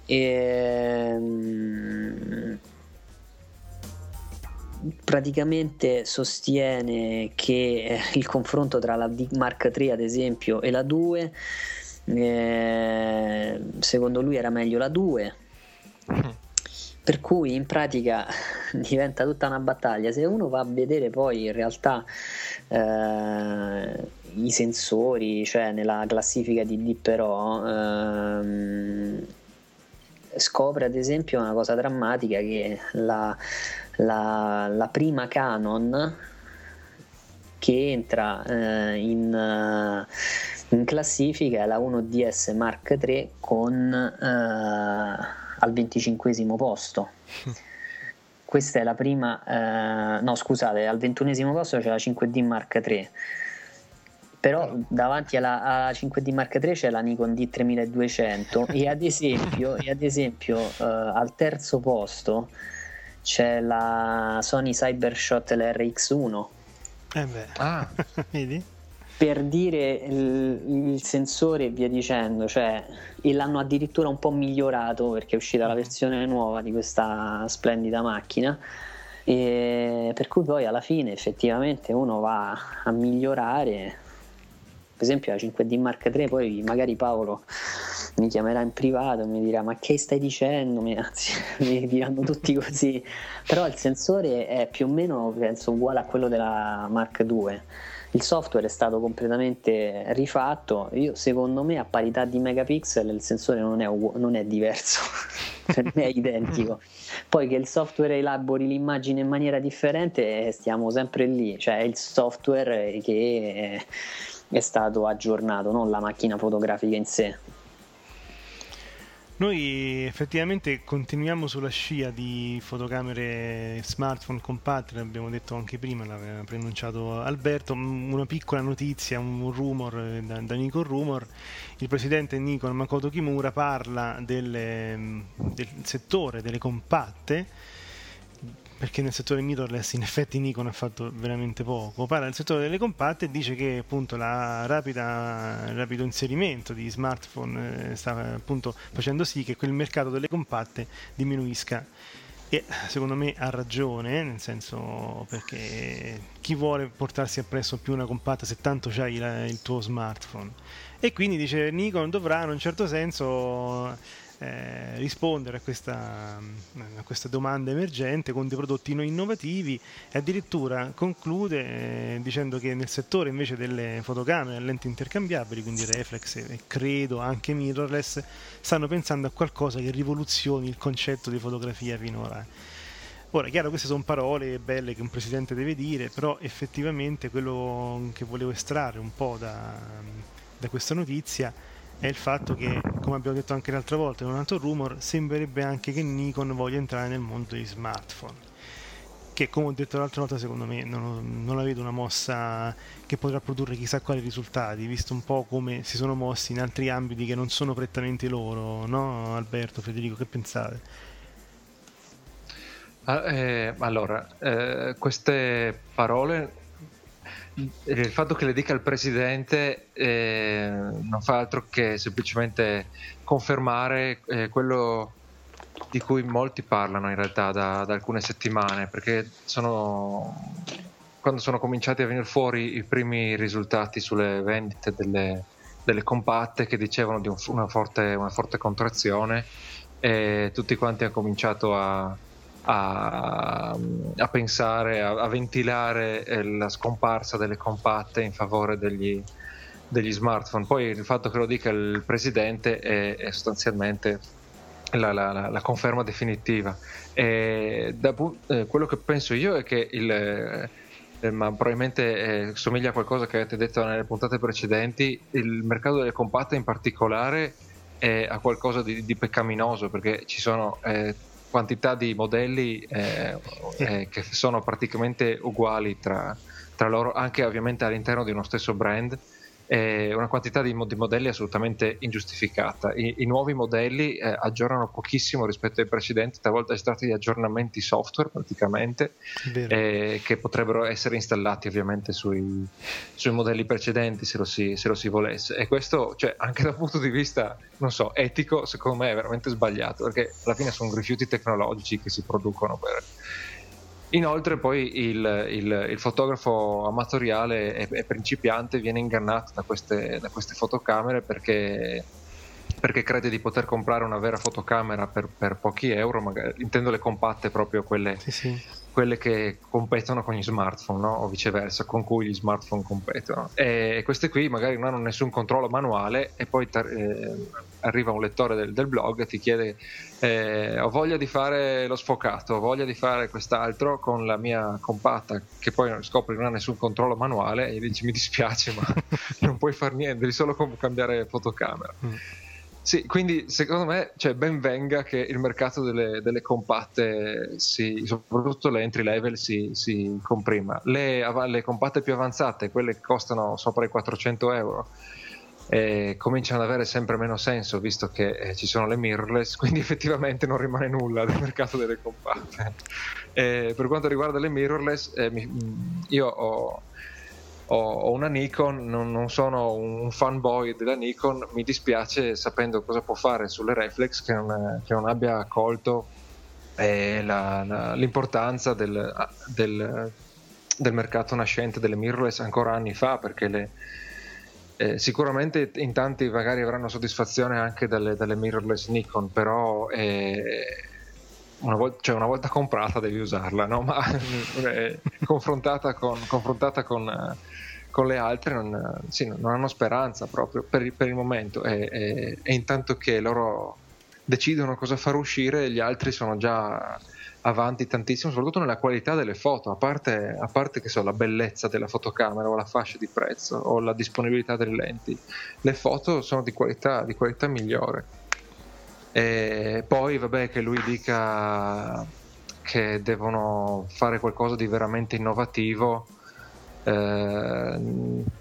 E, um, praticamente sostiene che eh, il confronto tra la D Mark III ad esempio e la 2 eh, secondo lui era meglio la 2 uh-huh. Per cui in pratica (laughs) diventa tutta una battaglia. Se uno va a vedere poi in realtà eh, i sensori, cioè nella classifica di D però, ehm, scopre ad esempio una cosa drammatica che la, la, la prima Canon che entra eh, in, in, classifica è la 1DS Mark III con... Uh, al 25 posto. (laughs) Questa è la prima, eh, no scusate, al 21 posto c'è la 5D Mark III. Però davanti alla, alla 5D Mark III c'è la Nikon D3200 e ad esempio, e ad esempio eh, al terzo posto c'è la Sony Cybershot LRX1. Eh beh, ah, (laughs) vedi? Per dire il, il, sensore e via dicendo, cioè, e l'hanno addirittura un po' migliorato perché è uscita la versione nuova di questa splendida macchina. E per cui poi alla fine effettivamente uno va a migliorare. Per esempio la 5D Mark III poi magari Paolo mi chiamerà in privato e mi dirà ma che stai dicendo? Anzi (laughs) mi diranno tutti così. Però il sensore è più o meno penso uguale a quello della Mark II il software è stato completamente rifatto. Io, secondo me, a parità di megapixel, il sensore non è, non è diverso, (laughs) per me è (laughs) identico. Poi che il software elabori l'immagine in maniera differente, eh, stiamo sempre lì, cioè è il software che è stato aggiornato, non la macchina fotografica in sé. Noi effettivamente continuiamo sulla scia di fotocamere smartphone compatte, l'abbiamo detto anche prima, l'aveva preannunciato Alberto, una piccola notizia, un rumor eh, da, da Nikon Rumor, il presidente Nikon Makoto Kimura parla delle, del settore delle compatte perché nel settore mirrorless in effetti Nikon ha fatto veramente poco. Parla del settore delle compatte e dice che appunto la rapida, il rapido inserimento di smartphone eh, sta appunto facendo sì che quel mercato delle compatte diminuisca. E secondo me ha ragione, nel senso perché chi vuole portarsi appresso più una compatta se tanto c'hai il, il tuo smartphone? E quindi dice Nikon dovrà in un certo senso eh, rispondere a questa, a questa, domanda emergente con dei prodotti innovativi e addirittura conclude eh, dicendo che nel settore invece delle fotocamere a lenti intercambiabili, quindi reflex e credo anche mirrorless, stanno pensando a qualcosa che rivoluzioni il concetto di fotografia finora. Ora, chiaro, queste sono parole belle che un presidente deve dire, però effettivamente quello che volevo estrarre un po' da, da questa notizia è il fatto che, come abbiamo detto anche l'altra volta in un altro rumor, sembrerebbe anche che Nikon voglia entrare nel mondo degli smartphone. Che, come ho detto l'altra volta, secondo me non, non la vedo una mossa che potrà produrre chissà quali risultati, visto un po' come si sono mossi in altri ambiti che non sono prettamente loro, no? Alberto, Federico, che pensate? Ah, eh, allora, eh, queste parole il fatto che le dica il presidente eh, non fa altro che semplicemente confermare eh, quello di cui molti parlano in realtà da, da, alcune settimane, perché sono, quando sono cominciati a venire fuori i primi risultati sulle vendite delle, delle compatte che dicevano di un, una, forte, una forte contrazione, e tutti quanti hanno cominciato a a, a pensare, a, a ventilare eh, la scomparsa delle compatte in favore degli, degli, smartphone. Poi il fatto che lo dica il presidente è, è sostanzialmente la, la, la, conferma definitiva. Da, eh, quello che penso io è che il, eh, ma probabilmente eh, somiglia a qualcosa che avete detto nelle puntate precedenti, il mercato delle compatte in particolare è a qualcosa di, di peccaminoso perché ci sono eh, quantità di modelli eh, eh, che sono praticamente uguali tra, tra, loro, anche ovviamente all'interno di uno stesso brand è una quantità di, di, modelli assolutamente ingiustificata. I, i nuovi modelli eh, aggiornano pochissimo rispetto ai precedenti, talvolta si tratta di aggiornamenti software praticamente, eh, che potrebbero essere installati ovviamente sui, sui modelli precedenti se lo, si, se lo, si, volesse. E questo, cioè, anche dal punto di vista, non so, etico, secondo me è veramente sbagliato, perché alla fine sono rifiuti tecnologici che si producono per Inoltre poi il, il, il fotografo amatoriale e, principiante viene ingannato da queste, da queste fotocamere perché, perché, crede di poter comprare una vera fotocamera per, per pochi euro, magari, intendo le compatte proprio quelle, sì, sì. Quelle che competono con gli smartphone no? o viceversa, con cui gli smartphone competono. E queste qui magari non hanno nessun controllo manuale e poi eh, arriva un lettore del, del blog e ti chiede eh, ho voglia di fare lo sfocato, ho voglia di fare quest'altro con la mia compatta che poi scopri non ha nessun controllo manuale e dici mi dispiace ma (laughs) non puoi fare niente, devi solo cambiare fotocamera. Mm. Sì, quindi secondo me cioè, ben venga che il mercato delle, delle compatte, si, soprattutto le entry level, si, si comprima. Le, le compatte più avanzate, quelle che costano sopra i 400 euro, eh, cominciano ad avere sempre meno senso visto che eh, ci sono le mirrorless, (laughs) quindi effettivamente non rimane nulla del mercato delle compatte. Eh, per quanto riguarda le mirrorless, eh, mi, io ho, ho, una Nikon, non, sono un fanboy della Nikon, mi dispiace sapendo cosa può fare sulle reflex che non, che non abbia colto eh, la, la, l'importanza del, del, del mercato nascente delle mirrorless ancora anni fa perché le eh, sicuramente in tanti magari avranno soddisfazione anche dalle, dalle mirrorless Nikon, però eh, una, volta, cioè una, volta, comprata devi usarla, no? (laughs) ma eh, confrontata, con, confrontata con, con, le altre non, sì, non, hanno speranza proprio per, per il momento e, e, e intanto che loro decidono cosa far uscire, gli altri sono già avanti tantissimo, soprattutto nella qualità delle foto, a parte, a parte che so, la bellezza della fotocamera o la fascia di prezzo o la disponibilità delle lenti, le foto sono di qualità, di qualità migliore. E poi vabbè che lui dica che devono fare qualcosa di veramente innovativo, eh,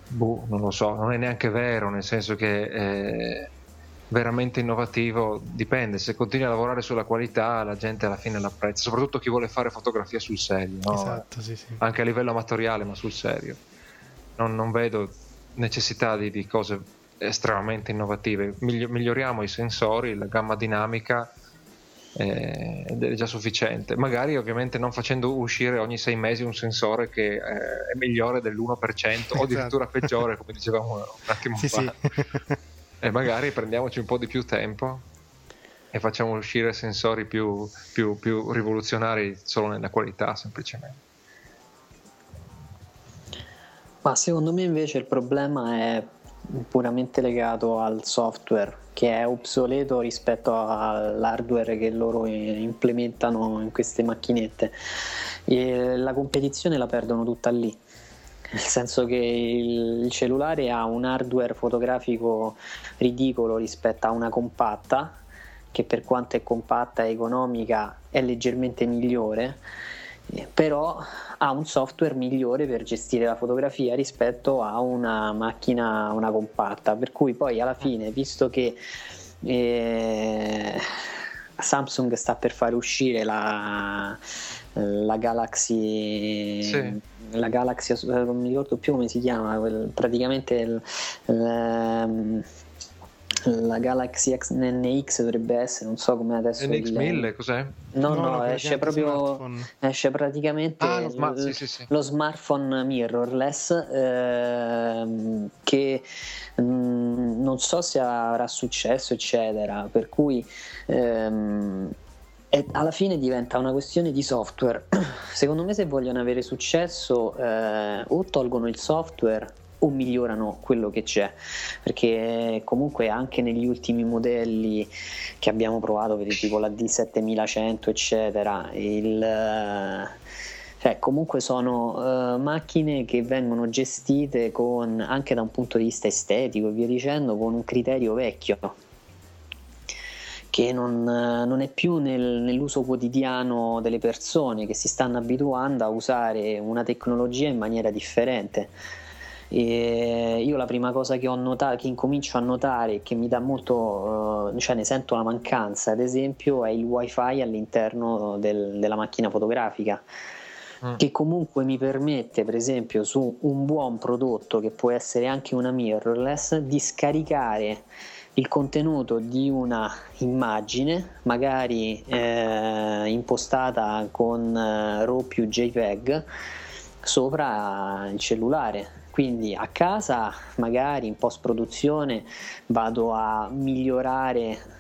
boh, non lo so, non è neanche vero, nel senso che eh, veramente innovativo dipende, se continui a lavorare sulla qualità la gente alla fine l'apprezza, soprattutto chi vuole fare fotografia sul serio, no? Esatto, sì, sì. anche a livello amatoriale ma sul serio. Non, non vedo necessità di, di, cose estremamente innovative, miglioriamo i sensori, la gamma dinamica eh, ed è già sufficiente. Magari ovviamente non facendo uscire ogni sei mesi un sensore che eh, è migliore dell'1% esatto. o addirittura peggiore, come dicevamo un attimo sì, fa. Sì. e magari prendiamoci un po' di più tempo e facciamo uscire sensori più, più, più rivoluzionari solo nella qualità semplicemente. Ma secondo me invece il problema è puramente legato al software che è obsoleto rispetto all'hardware che loro implementano in queste macchinette. E la competizione la perdono tutta lì. Nel senso che il cellulare ha un hardware fotografico ridicolo rispetto a una compatta, che per quanto è compatta e economica è leggermente migliore, però ha un software migliore per gestire la fotografia rispetto a una macchina, una compatta, per cui poi alla fine, visto che eh, Samsung sta per fare uscire la, la Galaxy sì. la Galaxy non mi ricordo più come si chiama praticamente il, il, (laughs) la Galaxy X NX dovrebbe essere, non so come adesso. NX1000 il... cos'è? No, no, no esce proprio. Smartphone. Esce praticamente ah, lo, smart, l- sì, sì, sì. lo, smartphone mirrorless ehm, che mh, mm, non so se avrà successo, eccetera. Per cui. Ehm, e alla fine diventa una questione di software. (clears throat) Secondo me, se vogliono avere successo, eh, o tolgono il software o migliorano quello che c'è. Perché comunque anche negli ultimi modelli che abbiamo provato per tipo la D7100 eccetera il cioè, comunque sono uh, macchine che vengono gestite con, anche da un punto di vista estetico e via dicendo con un criterio vecchio che non, non è più nel, nell'uso quotidiano delle persone che si stanno abituando a usare una tecnologia in maniera differente e io la prima cosa che ho notato, che incomincio a notare, che mi dà molto, cioè ne sento la mancanza, ad esempio, è il wifi all'interno del, della macchina fotografica mm. che comunque mi permette, per esempio, su un buon prodotto che può essere anche una mirrorless, di scaricare il contenuto di una immagine, magari eh, impostata con eh, RAW più JPEG, sopra il cellulare quindi a casa, magari in post produzione, vado a migliorare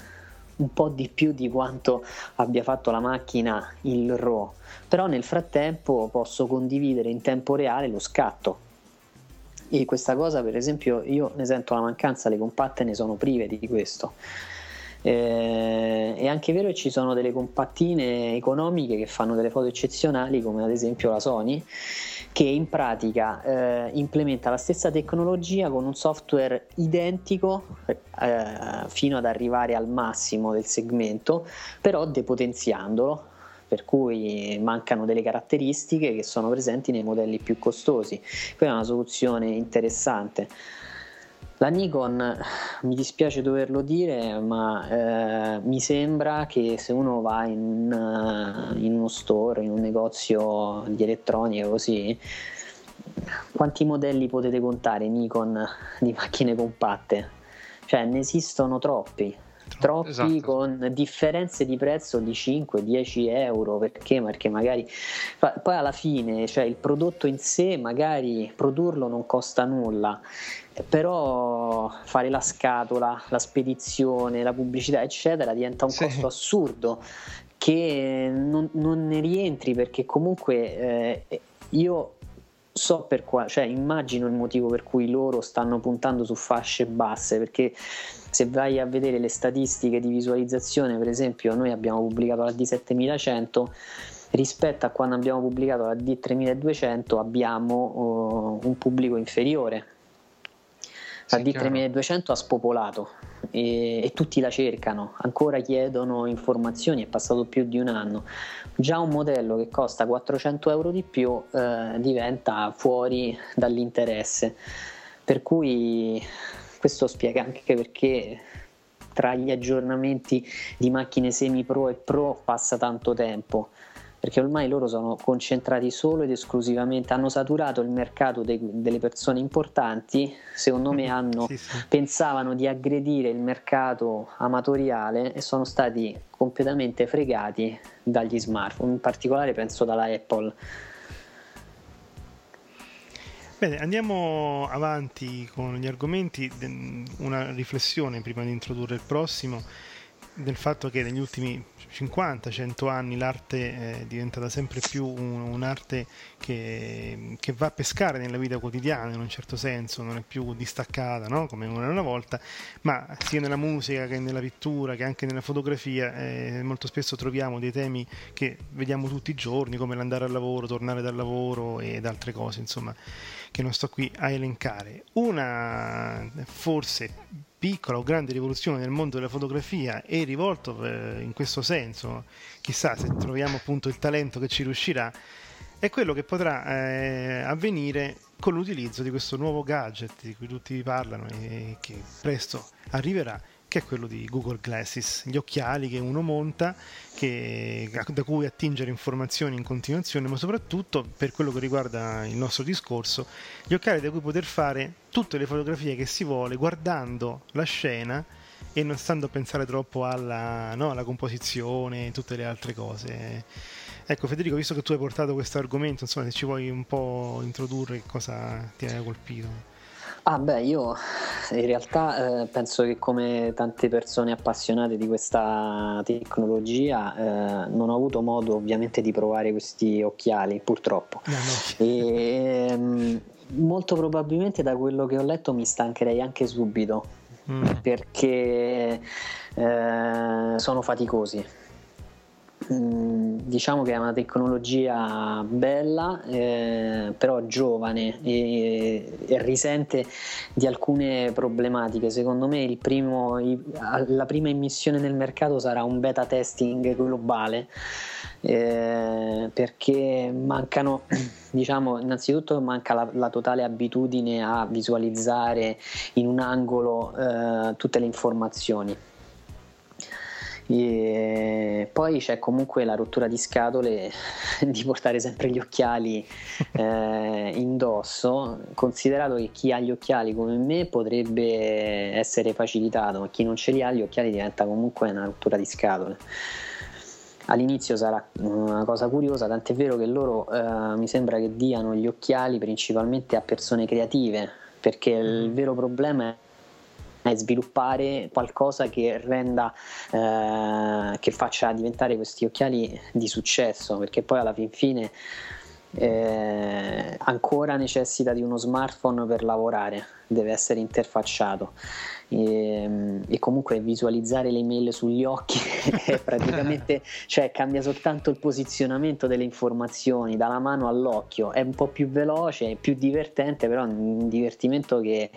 un po' di più di quanto abbia fatto la macchina il RAW, però nel frattempo posso condividere in tempo reale lo scatto. E questa cosa, per esempio, io ne sento la mancanza, le compatte ne sono prive di questo. Eh, è anche vero che ci sono delle compattine economiche che fanno delle foto eccezionali, come ad esempio la Sony, che in pratica eh, implementa la stessa tecnologia con un software identico eh, fino ad arrivare al massimo del segmento, però depotenziandolo, per cui mancano delle caratteristiche che sono presenti nei modelli più costosi. Quella è una soluzione interessante. La Nikon, mi dispiace doverlo dire, ma eh, mi sembra che se uno va in, uh, in, uno store, in un negozio di elettronica così, quanti modelli potete contare Nikon di macchine compatte? Cioè ne esistono troppi troppi esatto. con differenze di prezzo di 5-10 euro perché? perché magari poi alla fine cioè il prodotto in sé magari produrlo non costa nulla però fare la scatola la spedizione la pubblicità eccetera diventa un sì. costo assurdo che non, non, ne rientri perché comunque eh, io so per quale, cioè immagino il motivo per cui loro stanno puntando su fasce basse, perché se vai a vedere le statistiche di visualizzazione, per esempio, noi abbiamo pubblicato la D7100 rispetto a quando abbiamo pubblicato la D3200 abbiamo uh, un pubblico inferiore. La sì, D3200 ha spopolato e, e, tutti la cercano, ancora chiedono informazioni, è passato più di un anno. Già un modello che costa 400 euro di più eh, diventa fuori dall'interesse, per cui questo spiega anche perché tra gli aggiornamenti di macchine semi pro e pro passa tanto tempo perché ormai loro sono concentrati solo ed esclusivamente, hanno saturato il mercato de- delle persone importanti, secondo me hanno, sì, sì. pensavano di aggredire il mercato amatoriale e sono stati completamente fregati dagli smartphone, in particolare penso dalla Apple. Bene, andiamo avanti con gli argomenti, una riflessione prima di introdurre il prossimo del fatto che negli ultimi 50-100 anni l'arte è diventata sempre più un, un'arte che, che, va a pescare nella vita quotidiana in un certo senso, non è più distaccata no? come una volta, ma sia nella musica che nella pittura che anche nella fotografia eh, molto spesso troviamo dei temi che vediamo tutti i giorni come l'andare al lavoro, tornare dal lavoro ed altre cose insomma che non sto qui a elencare. Una forse piccola o grande rivoluzione nel mondo della fotografia e rivolto eh, in questo senso, chissà se troviamo appunto il talento che ci riuscirà, è quello che potrà eh, avvenire con l'utilizzo di questo nuovo gadget di cui tutti parlano e che presto arriverà che è quello di Google Glasses, gli occhiali che uno monta, che, da cui attingere informazioni in continuazione, ma soprattutto per quello che riguarda il nostro discorso, gli occhiali da cui poter fare tutte le fotografie che si vuole guardando la scena e non stando a pensare troppo alla, no, alla composizione e tutte le altre cose. Ecco Federico, visto che tu hai portato questo argomento, insomma, se ci vuoi un po' introdurre cosa ti ha colpito. Ah beh, io in realtà eh, penso che come tante persone appassionate di questa tecnologia eh, non ho avuto modo ovviamente di provare questi occhiali, purtroppo. No, no. E, ehm, molto probabilmente da quello che ho letto mi stancherei anche subito mm. perché eh, sono faticosi diciamo che è una tecnologia bella, eh, però giovane e, e, risente di alcune problematiche. Secondo me primo, la prima immissione nel mercato sarà un beta testing globale. Eh, perché mancano, (clears throat) diciamo, innanzitutto manca la, la, totale abitudine a visualizzare in un angolo eh, tutte le informazioni e poi c'è comunque la rottura di scatole (laughs) di portare sempre gli occhiali (laughs) eh, indosso, considerato che chi ha gli occhiali come me potrebbe essere facilitato, ma chi non ce li ha gli occhiali diventa comunque una rottura di scatole. All'inizio sarà una cosa curiosa, tant'è vero che loro eh, mi sembra che diano gli occhiali principalmente a persone creative, perché il mm. vero problema è è sviluppare qualcosa che renda eh, che faccia diventare questi occhiali di successo perché poi alla fin fine eh, ancora necessita di uno smartphone per lavorare deve essere interfacciato. E, e comunque visualizzare le email sugli occhi (laughs) praticamente cioè cambia soltanto il posizionamento delle informazioni dalla mano all'occhio. È un po' più veloce più divertente però è un divertimento che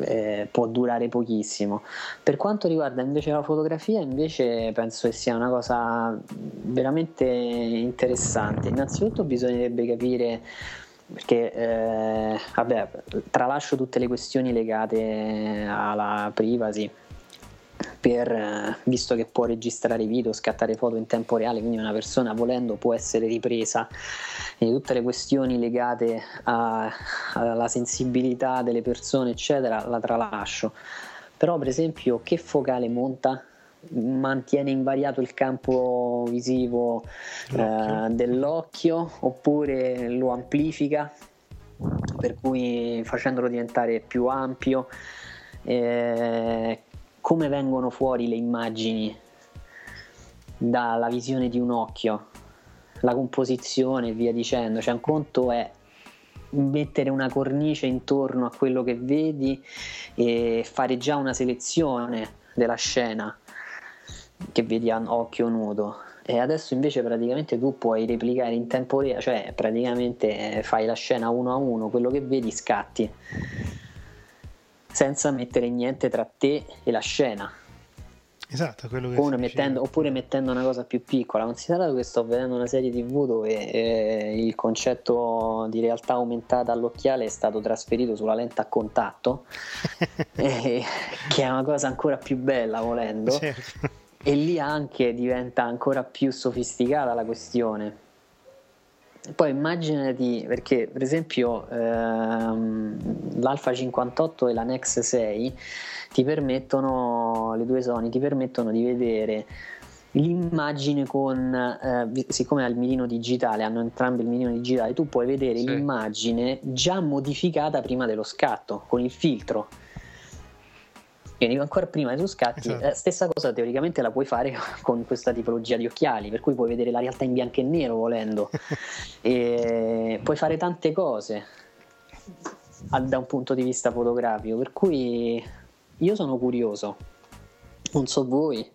eh, può durare pochissimo. Per quanto riguarda invece la fotografia, invece penso che sia una cosa veramente interessante. Innanzitutto bisognerebbe capire perché eh, vabbè, tralascio tutte le questioni legate alla privacy per, eh, visto che può registrare video, scattare foto in tempo reale, quindi una persona volendo può essere ripresa e tutte le questioni legate a, alla sensibilità delle persone, eccetera, la tralascio. Però, per esempio, che focale monta? mantiene invariato il campo visivo eh, dell'occhio oppure lo amplifica per cui facendolo diventare più ampio eh, come vengono fuori le immagini dalla visione di un occhio, la composizione e via dicendo. Cioè, un conto è mettere una cornice intorno a quello che vedi e fare già una selezione della scena che vedi a occhio nudo. E adesso invece praticamente tu puoi replicare in tempo reale, cioè praticamente fai la scena uno a uno, quello che vedi scatti senza mettere niente tra te e la scena. Esatto, quello che oppure mettendo, oppure mettendo, una cosa più piccola. Considerato che sto vedendo una serie TV dove eh, il concetto di realtà aumentata all'occhiale è stato trasferito sulla lente a contatto, (laughs) eh, che è una cosa ancora più bella volendo, certo. e lì anche diventa ancora più sofisticata la questione. Poi immaginati, perché per esempio ehm, l'Alfa 58 e la Nex 6 ti permettono, le due Sony ti permettono di vedere l'immagine con, eh, siccome ha il mirino digitale, hanno entrambi il mirino digitale, tu puoi vedere sì. l'immagine già modificata prima dello scatto, con il filtro. Quindi ancora prima dello scatti, esatto. stessa cosa teoricamente la puoi fare (laughs) con questa tipologia di occhiali, per cui puoi vedere la realtà in bianco e nero volendo. (laughs) e puoi fare tante cose da un punto di vista fotografico, per cui io sono curioso, non so voi.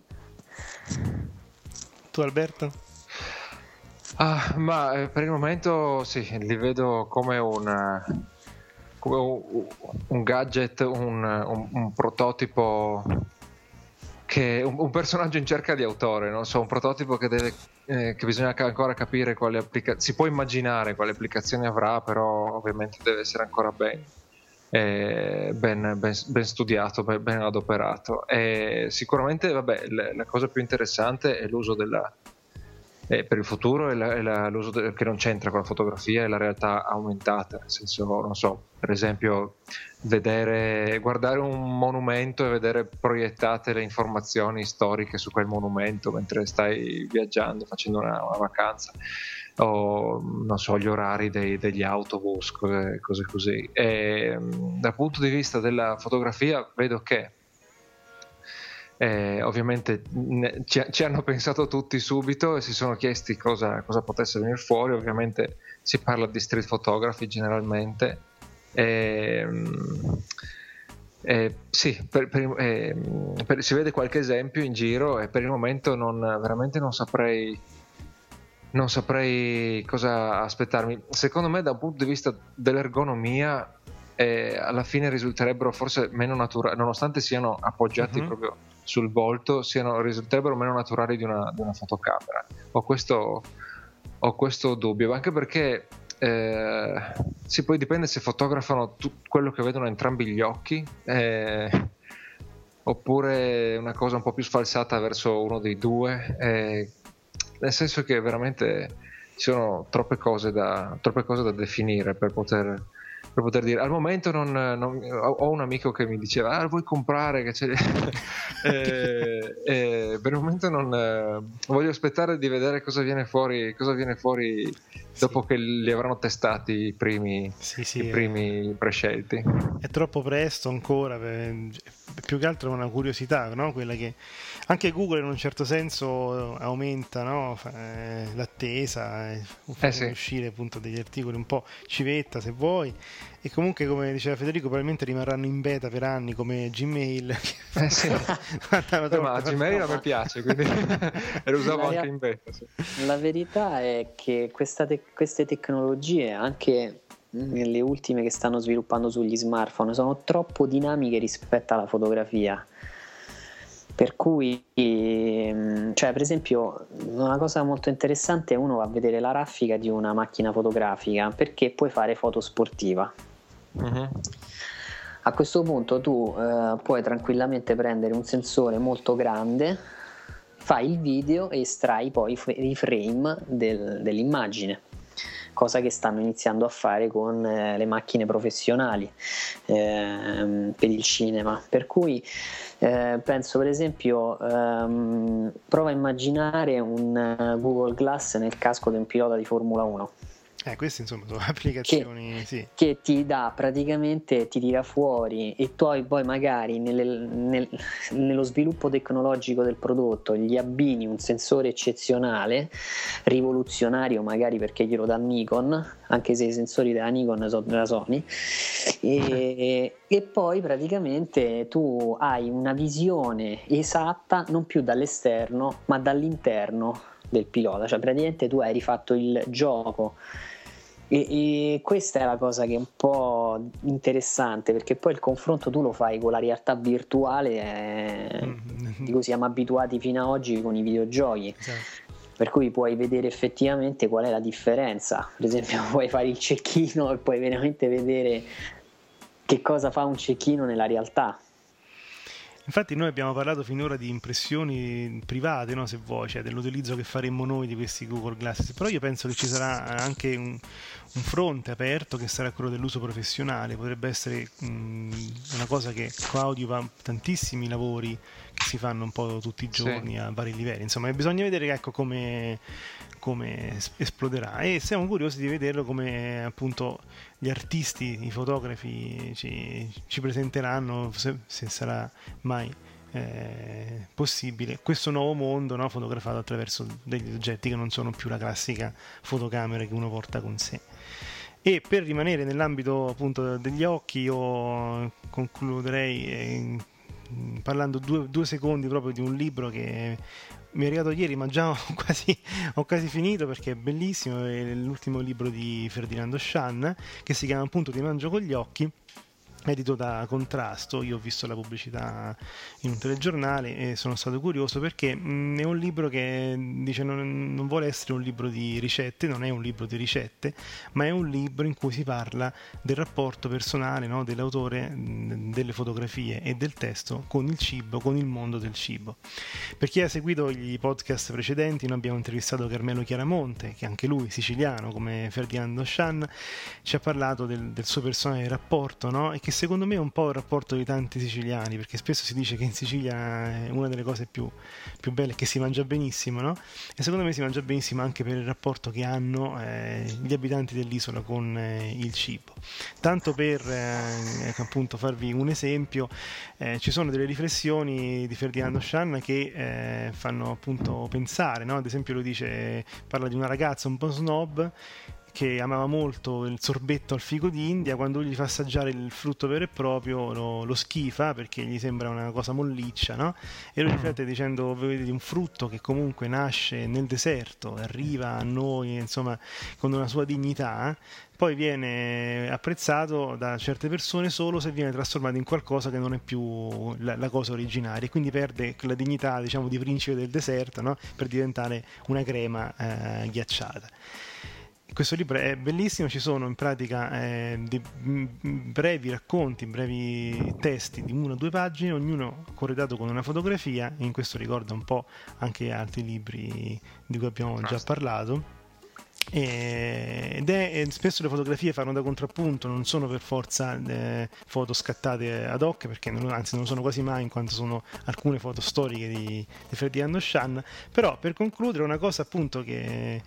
Tu Alberto? Ah, ma eh, per il momento sì, li vedo come un, un, un gadget, un, un, un, prototipo che un, personaggio in cerca di autore, non so, un prototipo che, deve, eh, che bisogna ancora capire quale applicazione, si può immaginare quale applicazione avrà, però ovviamente deve essere ancora ben ben, ben, ben, studiato, ben, ben adoperato. E sicuramente vabbè, la, la, cosa più interessante è l'uso della, eh, per il futuro è, la, è la, l'uso de, che non c'entra con la fotografia è la realtà aumentata, nel senso, non so, per esempio vedere, guardare un monumento e vedere proiettate le informazioni storiche su quel monumento mentre stai viaggiando, facendo una, una vacanza o non so, gli orari dei, degli autobus, cose, cose così. E, dal punto di vista della fotografia vedo che eh, ovviamente ne, ci, ci, hanno pensato tutti subito e si sono chiesti cosa, cosa, potesse venire fuori. Ovviamente si parla di street photography generalmente. E, eh, sì, per, per, eh, per, si vede qualche esempio in giro e per il momento non, veramente non saprei non saprei cosa aspettarmi. Secondo me, da un punto di vista dell'ergonomia, eh, alla fine risulterebbero forse meno naturali, nonostante siano appoggiati uh-huh. proprio sul volto, siano, risulterebbero meno naturali di una, di una fotocamera. Ho questo, ho questo, dubbio, anche perché eh, sì, poi dipende se fotografano tutto quello che vedono entrambi gli occhi. Eh, oppure una cosa un po' più sfalsata verso uno dei due, eh, nel senso che veramente ci sono troppe cose da, troppe cose da definire per poter, per poter dire. Al momento non, non, ho un amico che mi diceva, ah, vuoi comprare? Che c'è... e, (laughs) e per il momento non eh, voglio aspettare di vedere cosa viene fuori, cosa viene fuori dopo che li avranno testati i primi, sì, sì, i primi prescelti. È troppo presto ancora, per, più che altro è una curiosità, no? quella che anche Google in un certo senso aumenta no? eh, l'attesa, eh, fa eh sì. uscire appunto degli articoli un po' civetta se vuoi e comunque come diceva Federico probabilmente rimarranno in beta per anni come Gmail. Eh sì. (laughs) ma Gmail a me piace, quindi (laughs) lo usavo anche in beta. Sì. La verità è che te- queste tecnologie anche nelle ultime che stanno sviluppando sugli smartphone sono troppo dinamiche rispetto alla fotografia per cui, ehm, cioè, per esempio, una cosa molto interessante è uno va a vedere la raffica di una macchina fotografica perché puoi fare foto sportiva. Uh-huh. A questo punto tu eh, puoi tranquillamente prendere un sensore molto grande, fai il video e estrai poi i frame del, dell'immagine cosa che stanno iniziando a fare con eh, le macchine professionali eh, per il cinema. Per cui eh, penso per esempio, ehm, prova a immaginare un uh, Google Glass nel casco di un pilota di Formula 1 eh, queste insomma sono applicazioni che, sì. che, ti dà praticamente, ti tira fuori e tu poi magari nelle, nel, nello sviluppo tecnologico del prodotto gli abbini un sensore eccezionale, rivoluzionario magari perché glielo dà Nikon, anche se i sensori della Nikon sono della Sony, e, e poi praticamente tu hai una visione esatta non più dall'esterno ma dall'interno del pilota, cioè praticamente tu hai rifatto il gioco E, e, questa è la cosa che è un po' interessante perché poi il confronto tu lo fai con la realtà virtuale eh, mm-hmm. di cui siamo abituati fino ad oggi con i videogiochi. Esatto. Per cui puoi vedere effettivamente qual è la differenza. Per esempio, (laughs) puoi fare il cecchino e puoi veramente vedere che cosa fa un cecchino nella realtà. Infatti noi abbiamo parlato finora di impressioni private, no, se vuoi, cioè dell'utilizzo che faremmo noi di questi Google Glasses, però io penso che ci sarà anche un, un fronte aperto che sarà quello dell'uso professionale, potrebbe essere mh, una cosa che coadiuva tantissimi lavori che si fanno un po' tutti i giorni sì. a vari livelli, insomma bisogna vedere ecco, come, come esploderà. E siamo curiosi di vederlo come appunto gli artisti, i fotografi ci, ci presenteranno se, se, sarà mai eh, possibile questo nuovo mondo no, fotografato attraverso degli oggetti che non sono più la classica fotocamera che uno porta con sé. E per rimanere nell'ambito appunto degli occhi, io concluderei eh, parlando due, due, secondi proprio di un libro che mi è arrivato ieri, ma già (laughs) ho quasi, ho quasi, finito perché è bellissimo. È l'ultimo libro di Ferdinando Shan che si chiama appunto Ti mangio con gli occhi edito da Contrasto, io ho visto la pubblicità in un telegiornale e sono stato curioso perché mh, è un libro che dice non, non, vuole essere un libro di ricette, non è un libro di ricette, ma è un libro in cui si parla del rapporto personale no, dell'autore mh, delle fotografie e del testo con il cibo, con il mondo del cibo. Per chi ha seguito i podcast precedenti, noi abbiamo intervistato Carmelo Chiaramonte, che anche lui siciliano come Ferdinando Shan, ci ha parlato del, del suo personale rapporto no? e che che secondo me è un po' il rapporto di tanti siciliani, perché spesso si dice che in Sicilia una delle cose più, più belle è che si mangia benissimo, no? E secondo me si mangia benissimo anche per il rapporto che hanno eh, gli abitanti dell'isola con eh, il cibo. Tanto per eh, ecco, appunto farvi un esempio, eh, ci sono delle riflessioni di Ferdinando Scianna che eh, fanno appunto pensare, no? Ad esempio lui dice, parla di una ragazza un po' snob che amava molto il sorbetto al figo d'India, quando gli fa assaggiare il frutto vero e proprio lo, lo schifa perché gli sembra una cosa molliccia, no? E lui riflette dicendo, vedete, un frutto che comunque nasce nel deserto, arriva a noi, insomma, con una sua dignità, poi viene apprezzato da certe persone solo se viene trasformato in qualcosa che non è più la, la cosa originaria, quindi perde la dignità, diciamo, di principe del deserto, no? Per diventare una crema eh, ghiacciata questo libro è bellissimo, ci sono in pratica eh, dei brevi racconti, brevi testi di una o due pagine, ognuno corredato con una fotografia, in questo ricorda un po' anche altri libri di cui abbiamo già parlato. ed è spesso le fotografie fanno da contrappunto, non sono per forza eh, foto scattate ad hoc, perché non, anzi non sono quasi mai, in quanto sono alcune foto storiche di, di Ferdinando Shan. Però per concludere, una cosa appunto che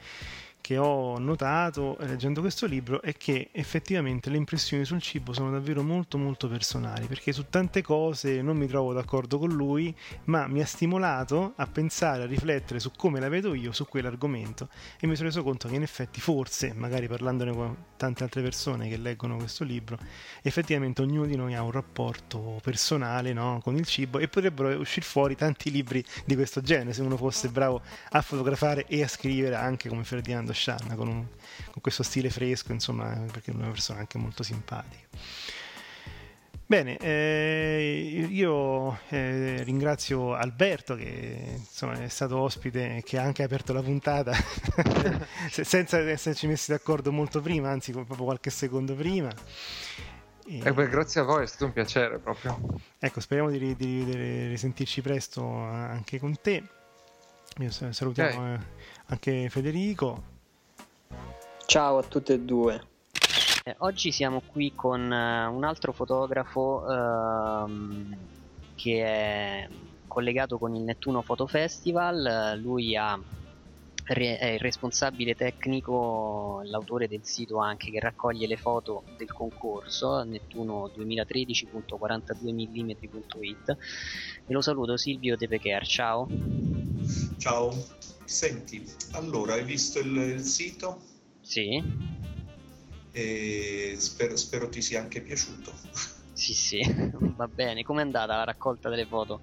che ho notato eh, leggendo questo libro è che effettivamente le impressioni sul cibo sono davvero molto molto personali perché su tante cose non mi trovo d'accordo con lui ma mi ha stimolato a pensare, a riflettere su come la vedo io su quell'argomento e mi sono reso conto che in effetti forse, magari parlandone con tante altre persone che leggono questo libro, effettivamente ognuno di noi ha un rapporto personale no, con il cibo e potrebbero uscire fuori tanti libri di questo genere se uno fosse bravo a fotografare e a scrivere anche come Ferdinando Shanna con, un, con questo stile fresco, insomma, perché è una persona anche molto simpatica. Bene, eh, io eh, ringrazio Alberto che insomma, è stato ospite e che ha anche aperto la puntata (laughs) senza esserci messi d'accordo molto prima, anzi proprio qualche secondo prima. E... Eh beh, grazie a voi, è stato un piacere proprio. Ecco, speriamo di, di, di risentirci presto anche con te. Io salutiamo okay. anche Federico. Ciao a tutte e due. Eh, oggi siamo qui con uh, un altro fotografo uh, che è collegato con il Nettuno Photo Festival. Uh, lui ha, re, è il responsabile tecnico, l'autore del sito anche che raccoglie le foto del concorso nettuno2013.42mm.it e lo saluto Silvio De Pecher. Ciao. Ciao. Senti, allora hai visto il, il sito? Sì. E spero, spero ti sia anche piaciuto. (laughs) Sì, sì, (laughs) va bene. Com'è andata la raccolta delle foto?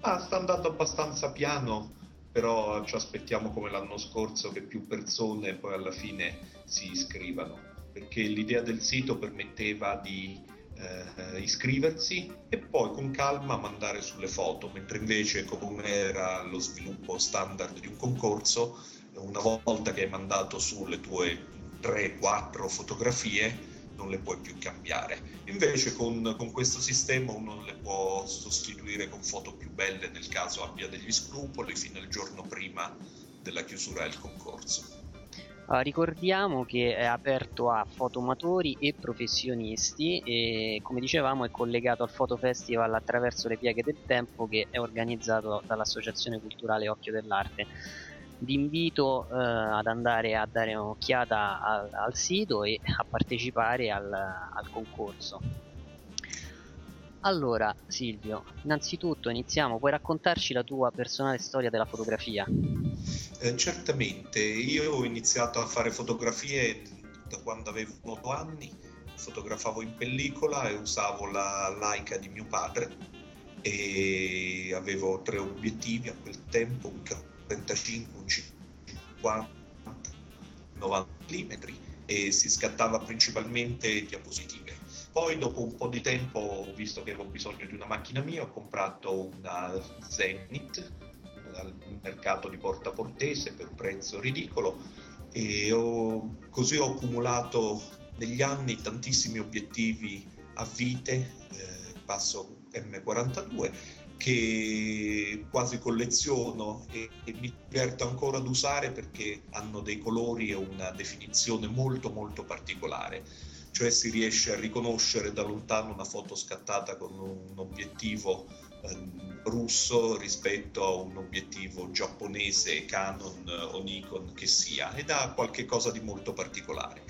Ah, sta andando abbastanza piano. però ci aspettiamo come l'anno scorso che più persone poi alla fine si iscrivano, perché l'idea del sito permetteva di eh, iscriversi e poi con calma mandare sulle foto, mentre invece come era lo sviluppo standard di un concorso, una volta che hai mandato sulle tue 3-4 fotografie non le puoi più cambiare. Invece con, con, questo sistema uno le può sostituire con foto più belle nel caso abbia degli scrupoli fino al giorno prima della chiusura del concorso. Uh, ricordiamo che è aperto a fotomatori e professionisti e come dicevamo è collegato al Foto Festival attraverso le pieghe del tempo che è organizzato dall'Associazione Culturale Occhio dell'Arte. Vi invito uh, ad andare a dare un'occhiata al, al sito e a partecipare al, al concorso. Allora, Silvio, innanzitutto iniziamo, puoi raccontarci la tua personale storia della fotografia? Eh, certamente, io ho iniziato a fare fotografie da quando avevo 8 anni, fotografavo in pellicola e usavo la Leica di mio padre e avevo tre obiettivi a quel tempo, un 35, un 50, 90 mm e si scattava principalmente diapositive. Poi dopo un po' di tempo, visto che avevo bisogno di una macchina mia, ho comprato una Zenith dal mercato di Porta Portese per un prezzo ridicolo e ho, così ho accumulato negli anni tantissimi obiettivi a vite, eh, passo M42, che quasi colleziono e, e, mi diverto ancora ad usare perché hanno dei colori e una definizione molto molto particolare. Cioè si riesce a riconoscere da lontano una foto scattata con un obiettivo russo rispetto a un obiettivo giapponese, Canon o Nikon che sia, ed ha qualche cosa di molto particolare.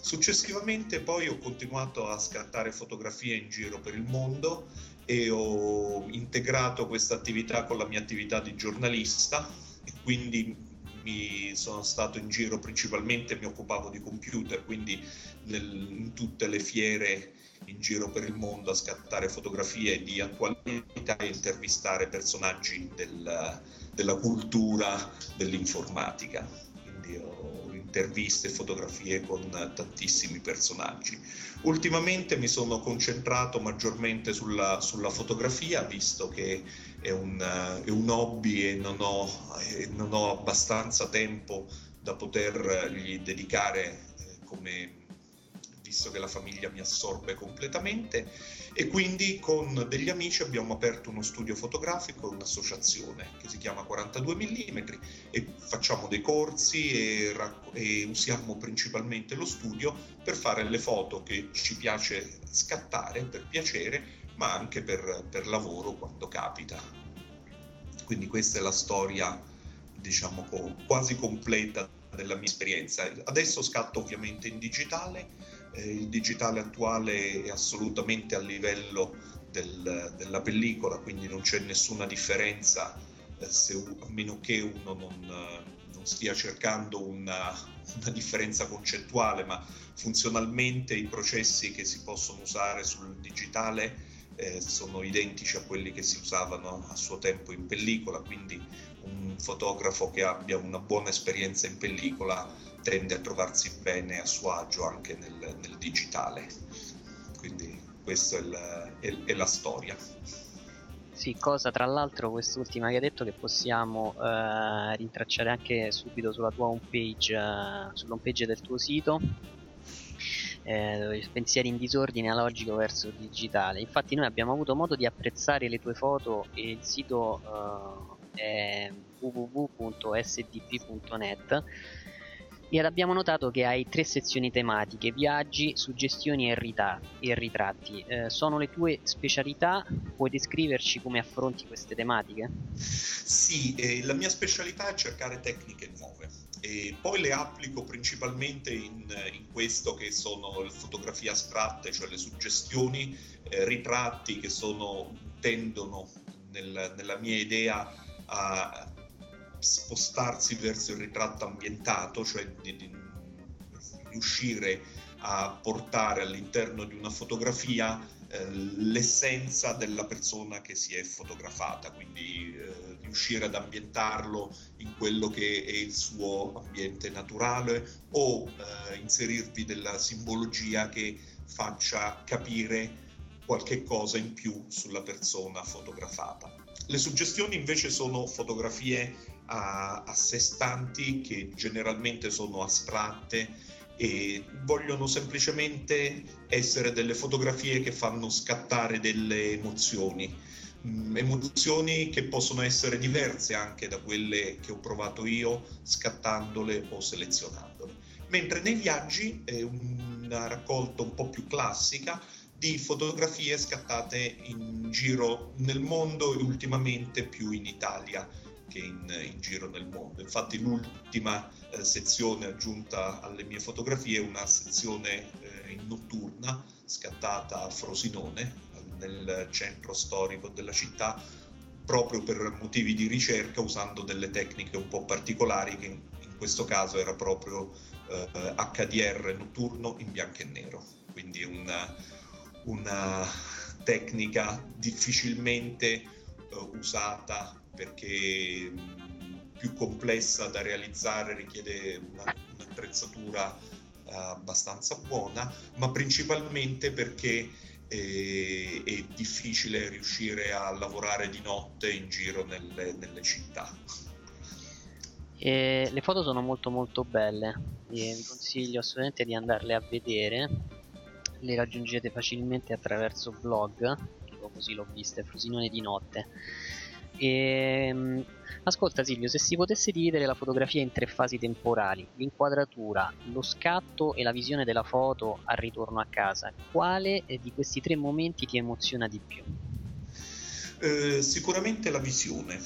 Successivamente poi ho continuato a scattare fotografie in giro per il mondo e ho integrato questa attività con la mia attività di giornalista e quindi mi sono stato in giro principalmente, mi occupavo di computer, quindi nel, in tutte le fiere in giro per il mondo a scattare fotografie di attualità e intervistare personaggi del, della cultura dell'informatica. Quindi ho interviste e fotografie con tantissimi personaggi. Ultimamente mi sono concentrato maggiormente sulla, sulla fotografia, visto che è un, è un hobby e non ho, e non ho, abbastanza tempo da potergli dedicare eh, come visto che la famiglia mi assorbe completamente e quindi con degli amici abbiamo aperto uno studio fotografico, un'associazione che si chiama 42 mm e facciamo dei corsi e, racco- e usiamo principalmente lo studio per fare le foto che ci piace scattare per piacere ma anche per, per lavoro quando capita. Quindi questa è la storia diciamo quasi completa della mia esperienza. Adesso scatto ovviamente in digitale eh, il digitale attuale è assolutamente a livello del, della pellicola, quindi non c'è nessuna differenza eh, se, a meno che uno non, non stia cercando una, una, differenza concettuale, ma funzionalmente i processi che si possono usare sul digitale eh, sono identici a quelli che si usavano a suo tempo in pellicola, quindi un fotografo che abbia una buona esperienza in pellicola tende a trovarsi bene a suo agio anche nel, nel digitale. Quindi questa è, è, è, la storia. Sì, cosa tra l'altro quest'ultima che hai detto che possiamo eh, rintracciare anche subito sulla tua homepage, eh, sulla homepage del tuo sito, eh, pensieri in disordine logico verso digitale. Infatti noi abbiamo avuto modo di apprezzare le tue foto e il sito eh, è www.sdp.net ed abbiamo notato che hai tre sezioni tematiche, viaggi, suggestioni e, rita- e ritratti. Eh, sono le tue specialità? Puoi descriverci come affronti queste tematiche? Sì, eh, la mia specialità è cercare tecniche nuove e poi le applico principalmente in, in questo che sono le fotografie astratte, cioè le suggestioni, eh, ritratti che sono, tendono nel, nella mia idea a spostarsi verso il ritratto ambientato, cioè di, di riuscire a portare all'interno di una fotografia eh, l'essenza della persona che si è fotografata, quindi eh, riuscire ad ambientarlo in quello che è il suo ambiente naturale o eh, inserirvi della simbologia che faccia capire qualche cosa in più sulla persona fotografata. Le suggestioni invece sono fotografie a, a sé stanti che generalmente sono astratte e vogliono semplicemente essere delle fotografie che fanno scattare delle emozioni, mm, emozioni che possono essere diverse anche da quelle che ho provato io scattandole o selezionandole. Mentre nei viaggi è una raccolta un po' più classica di fotografie scattate in giro nel mondo e ultimamente più in Italia che in, in giro nel mondo. Infatti l'ultima eh, sezione aggiunta alle mie fotografie è una sezione eh, notturna scattata a Frosinone, nel centro storico della città, proprio per motivi di ricerca usando delle tecniche un po' particolari che in, in questo caso era proprio eh, HDR notturno in bianco e nero, quindi una, una tecnica difficilmente eh, usata perché più complessa da realizzare, richiede una, un'attrezzatura uh, abbastanza buona, ma principalmente perché eh, è difficile riuscire a lavorare di notte in giro nelle, nelle città. E le foto sono molto molto belle, e vi consiglio assolutamente di andarle a vedere, le raggiungete facilmente attraverso blog, così l'ho vista, Frosinone di notte e, ehm, ascolta Silvio, se si potesse dividere la fotografia in tre fasi temporali, l'inquadratura, lo scatto e la visione della foto al ritorno a casa, quale di questi tre momenti ti emoziona di più? Eh, sicuramente la visione,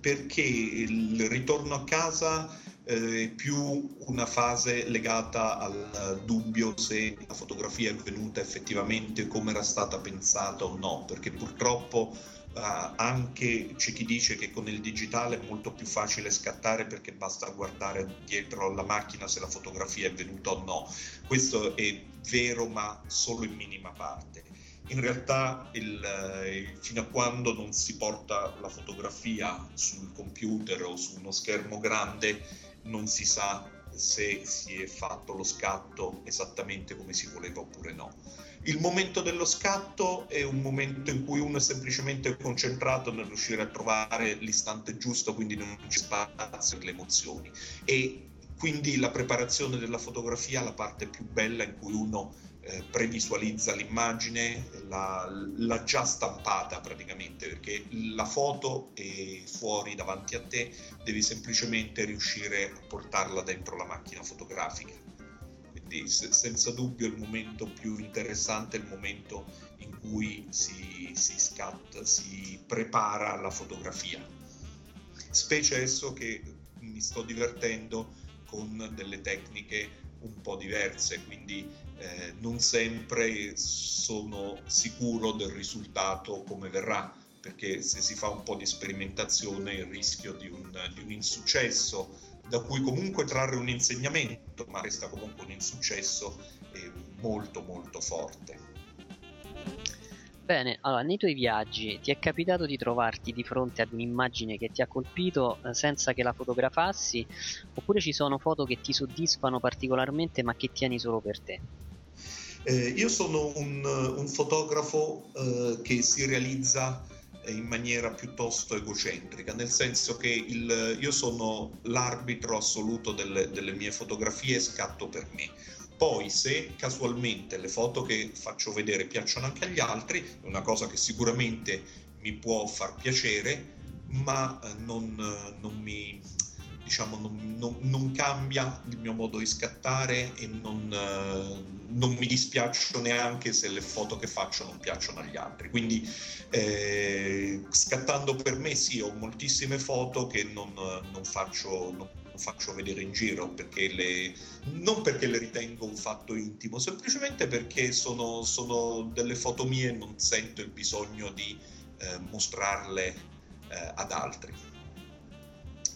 perché il ritorno a casa eh, è più una fase legata al dubbio se la fotografia è venuta effettivamente come era stata pensata o no, perché purtroppo Uh, anche c'è chi dice che con il digitale è molto più facile scattare perché basta guardare dietro alla macchina se la fotografia è venuta o no. Questo è vero ma solo in minima parte. In realtà il, eh, fino a quando non si porta la fotografia sul computer o su uno schermo grande non si sa se si è fatto lo scatto esattamente come si voleva oppure no. Il momento dello scatto è un momento in cui uno è semplicemente concentrato nel riuscire a trovare l'istante giusto, quindi non c'è spazio per le emozioni. E quindi la preparazione della fotografia la parte più bella in cui uno eh, previsualizza l'immagine, l'ha, l'ha, già stampata praticamente, perché la foto è fuori davanti a te, devi semplicemente riuscire a portarla dentro la macchina fotografica. Quindi se, senza dubbio il momento più interessante è il momento in cui si, si scatta, si prepara la fotografia. Specie adesso che mi sto divertendo con delle tecniche un po' diverse, quindi eh, non sempre sono sicuro del risultato come verrà, perché se si fa un po' di sperimentazione il rischio di un, di un insuccesso da cui comunque trarre un insegnamento, ma resta comunque un insuccesso è molto molto forte. Bene, allora nei tuoi viaggi ti è capitato di trovarti di fronte ad un'immagine che ti ha colpito eh, senza che la fotografassi oppure ci sono foto che ti soddisfano particolarmente ma che tieni solo per te? Eh, io sono un, un fotografo eh, che si realizza in maniera piuttosto egocentrica, nel senso che il, io sono l'arbitro assoluto delle, delle mie fotografie e scatto per me. Poi se casualmente le foto che faccio vedere piacciono anche agli altri, è una cosa che sicuramente mi può far piacere, ma eh, non, eh, non mi, diciamo, non, non, non, cambia il mio modo di scattare e non, eh, non, mi dispiaccio neanche se le foto che faccio non piacciono agli altri. Quindi eh, scattando per me sì, ho moltissime foto che non, faccio, faccio, vedere in giro, perché le, non perché le ritengo un fatto intimo, semplicemente perché sono, sono delle foto mie e non sento il bisogno di eh, mostrarle eh, ad altri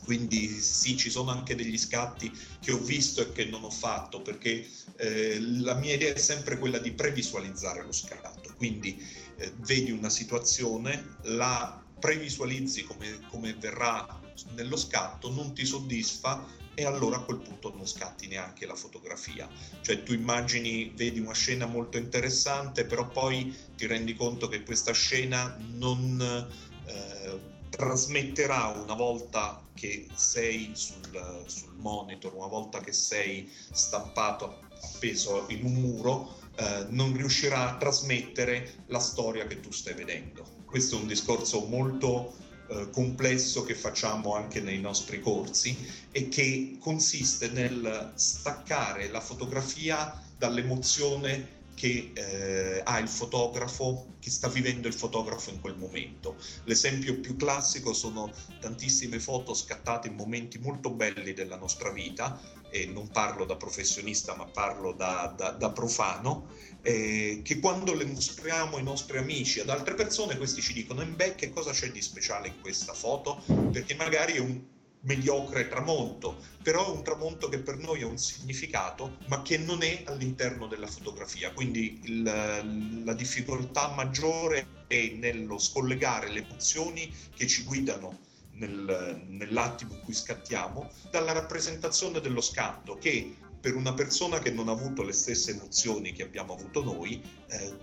quindi sì, ci sono anche degli scatti che ho visto e che non ho fatto, perché eh, la mia idea è sempre quella di previsualizzare lo scatto. Quindi eh, vedi una situazione, la previsualizzi come, come verrà nello scatto, non ti soddisfa e allora a quel punto non scatti neanche la fotografia. Cioè tu immagini, vedi una scena molto interessante, però poi ti rendi conto che questa scena non... Eh, trasmetterà una volta che sei sul, sul, monitor, una volta che sei stampato appeso in un muro, eh, non riuscirà a trasmettere la storia che tu stai vedendo. Questo è un discorso molto eh, complesso che facciamo anche nei nostri corsi e che consiste nel staccare la fotografia dall'emozione che eh, ha il fotografo, che sta vivendo il fotografo in quel momento. L'esempio più classico sono tantissime foto scattate in momenti molto belli della nostra vita, e non parlo da professionista ma parlo da, da, da profano, eh, che quando le mostriamo ai nostri amici, ad altre persone, questi ci dicono, beh, che cosa c'è di speciale in questa foto? Perché magari è un mediocre tramonto, però è un tramonto che per noi ha un significato, ma che non è all'interno della fotografia. Quindi il, la difficoltà maggiore è nello scollegare le emozioni che ci guidano nel, nell'attimo in cui scattiamo dalla rappresentazione dello scatto che per una persona che non ha avuto le stesse emozioni che abbiamo avuto noi, eh,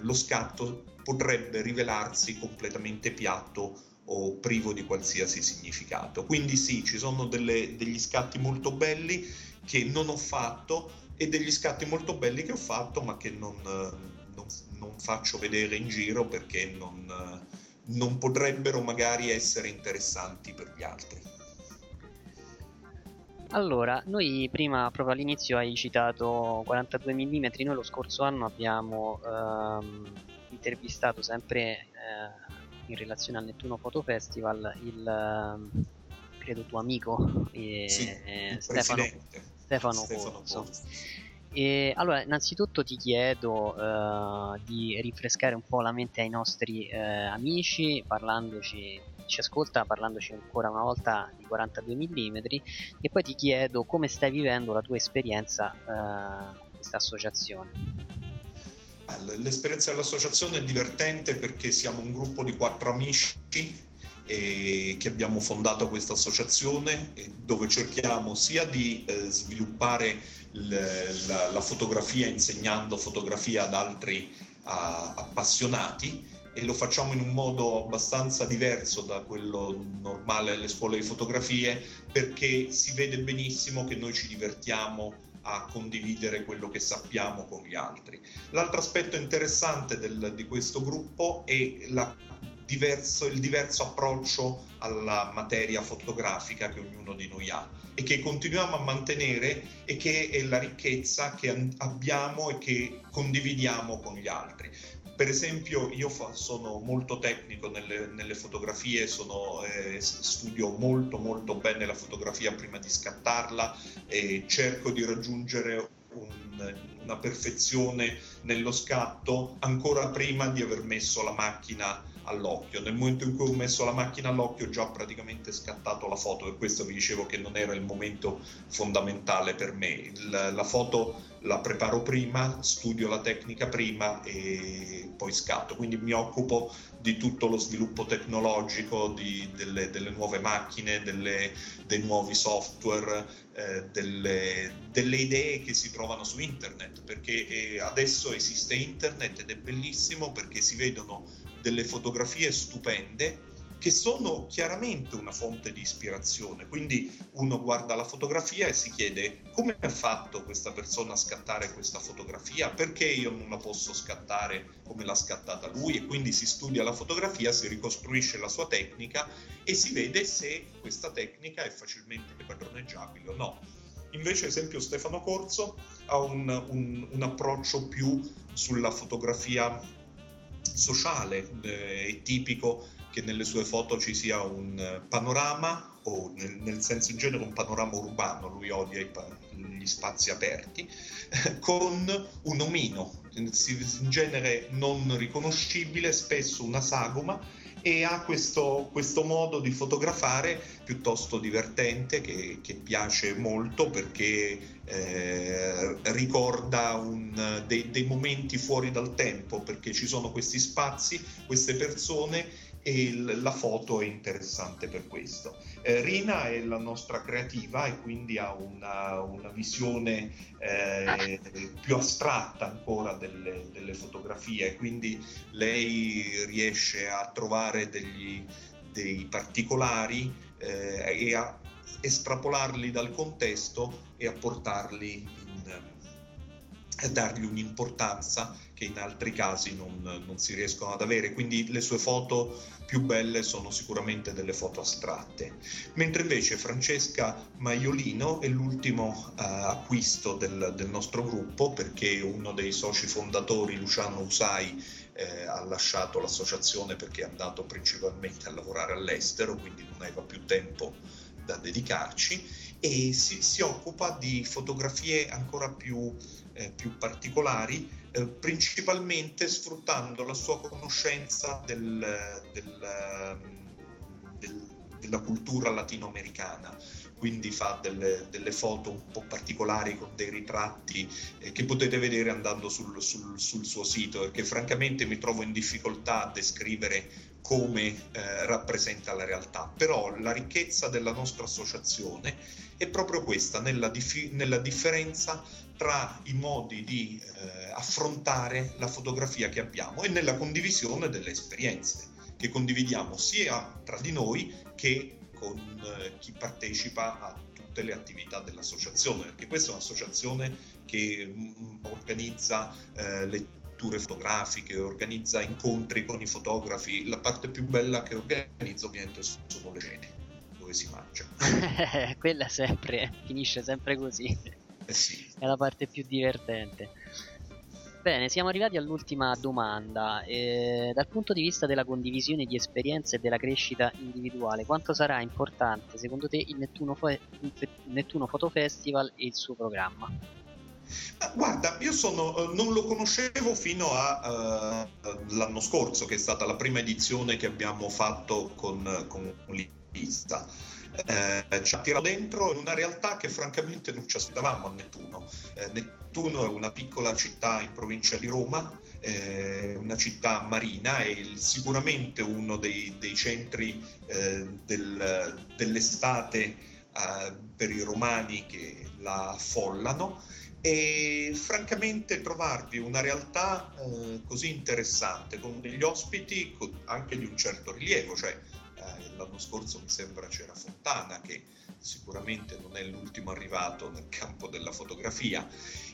lo scatto potrebbe rivelarsi completamente piatto o privo di qualsiasi significato. Quindi sì, ci sono delle, degli scatti molto belli che non ho fatto e degli scatti molto belli che ho fatto ma che non, non, non faccio vedere in giro perché non, non potrebbero magari essere interessanti per gli altri. Allora, noi prima proprio all'inizio hai citato 42 mm, noi lo scorso anno abbiamo ehm, intervistato sempre eh, in relazione al Nettuno Photo Festival il ehm, credo tuo amico eh, sì, Stefano, Stefano, Stefano Corso. E allora, innanzitutto ti chiedo uh, di rinfrescare un po' la mente ai nostri uh, amici, parlandoci, ci ascolta, parlandoci ancora una volta di 42 mm, e poi ti chiedo come stai vivendo la tua esperienza uh, con questa associazione. L'esperienza dell'associazione è divertente perché siamo un gruppo di quattro amici che abbiamo fondato questa associazione dove cerchiamo sia di eh, sviluppare la, la, fotografia insegnando fotografia ad altri appassionati e lo facciamo in un modo abbastanza diverso da quello normale alle scuole di fotografie perché si vede benissimo che noi ci divertiamo a condividere quello che sappiamo con gli altri. L'altro aspetto interessante del, di questo gruppo è diverso, il diverso approccio alla materia fotografica che ognuno di noi ha e che continuiamo a mantenere e che è la ricchezza che abbiamo e che condividiamo con gli altri. Per esempio io fa, sono molto tecnico nelle, nelle fotografie, sono, eh, studio molto molto bene la fotografia prima di scattarla e cerco di raggiungere un, una perfezione nello scatto ancora prima di aver messo la macchina all'occhio. Nel momento in cui ho messo la macchina all'occhio ho già praticamente scattato la foto, per questo vi dicevo che non era il momento fondamentale per me. Il, la foto la preparo prima, studio la tecnica prima e poi scatto. Quindi mi occupo di tutto lo sviluppo tecnologico, di, delle, delle, nuove macchine, delle, dei nuovi software, eh, delle, delle, idee che si trovano su internet, perché eh, adesso esiste internet ed è bellissimo perché si vedono delle fotografie stupende che sono chiaramente una fonte di ispirazione. Quindi uno guarda la fotografia e si chiede come ha fatto questa persona a scattare questa fotografia, perché io non la posso scattare come l'ha scattata lui e quindi si studia la fotografia, si ricostruisce la sua tecnica e si vede se questa tecnica è facilmente padroneggiabile o no. Invece, esempio, Stefano Corso ha un, un, un approccio più sulla fotografia sociale. Eh, è tipico che nelle sue foto ci sia un eh, panorama o nel, nel senso in genere un panorama urbano, lui odia i, gli spazi aperti, (laughs) con un omino, in genere non riconoscibile, spesso una sagoma e ha questo, questo modo di fotografare piuttosto divertente che, che piace molto perché eh, ricorda un, dei, dei momenti fuori dal tempo perché ci sono questi spazi, queste persone e la foto è interessante per questo. Eh, Rina è la nostra creativa e quindi ha una, una visione eh, più astratta ancora delle, delle, fotografie, quindi lei riesce a trovare degli, dei particolari eh, e a estrapolarli dal contesto e a portarli in, a dargli un'importanza che in altri casi non, non, si riescono ad avere. Quindi le sue foto più belle sono sicuramente delle foto astratte. Mentre invece Francesca Maiolino è l'ultimo uh, acquisto del, del, nostro gruppo perché uno dei soci fondatori, Luciano Usai, eh, ha lasciato l'associazione perché è andato principalmente a lavorare all'estero, quindi non aveva più tempo da dedicarci e si, si occupa di fotografie ancora più, eh, più particolari, eh, principalmente sfruttando la sua conoscenza del, del, del, della cultura latinoamericana. Quindi fa delle, delle, foto un po' particolari con dei ritratti eh, che potete vedere andando sul, sul, sul, suo sito e che francamente mi trovo in difficoltà a descrivere come eh, rappresenta la realtà. Però la ricchezza della nostra associazione è proprio questa, nella, dif- nella differenza tra i modi di eh, affrontare la fotografia che abbiamo e nella condivisione delle esperienze che condividiamo sia tra di noi che con eh, chi partecipa a tutte le attività dell'associazione, perché questa è un'associazione che mh, mm, organizza eh, letture fotografiche, organizza incontri con i fotografi. La parte più bella che organizza ovviamente sono le cene, dove si mangia. (laughs) Quella sempre, finisce sempre così. Eh sì. È la parte più divertente. Bene, siamo arrivati all'ultima domanda. Eh, dal punto di vista della condivisione di esperienze e della crescita individuale, quanto sarà importante secondo te il Nettuno, Fo- il Nettuno Photo Festival e il suo programma? Guarda, io sono, eh, non lo conoscevo fino all'anno uh, scorso, che è stata la prima edizione che abbiamo fatto con, con l'Ista eh, ci ha tirato dentro in una realtà che francamente non ci aspettavamo a Nettuno. Eh, Nettuno è una piccola città in provincia di Roma, eh, una città marina e sicuramente uno dei, dei centri eh, del, dell'estate eh, per i romani che la affollano e francamente trovarvi una realtà eh, così interessante con degli ospiti anche di un certo rilievo, cioè eh, l'anno scorso mi sembra c'era Fontana che sicuramente non è l'ultimo arrivato nel campo della fotografia.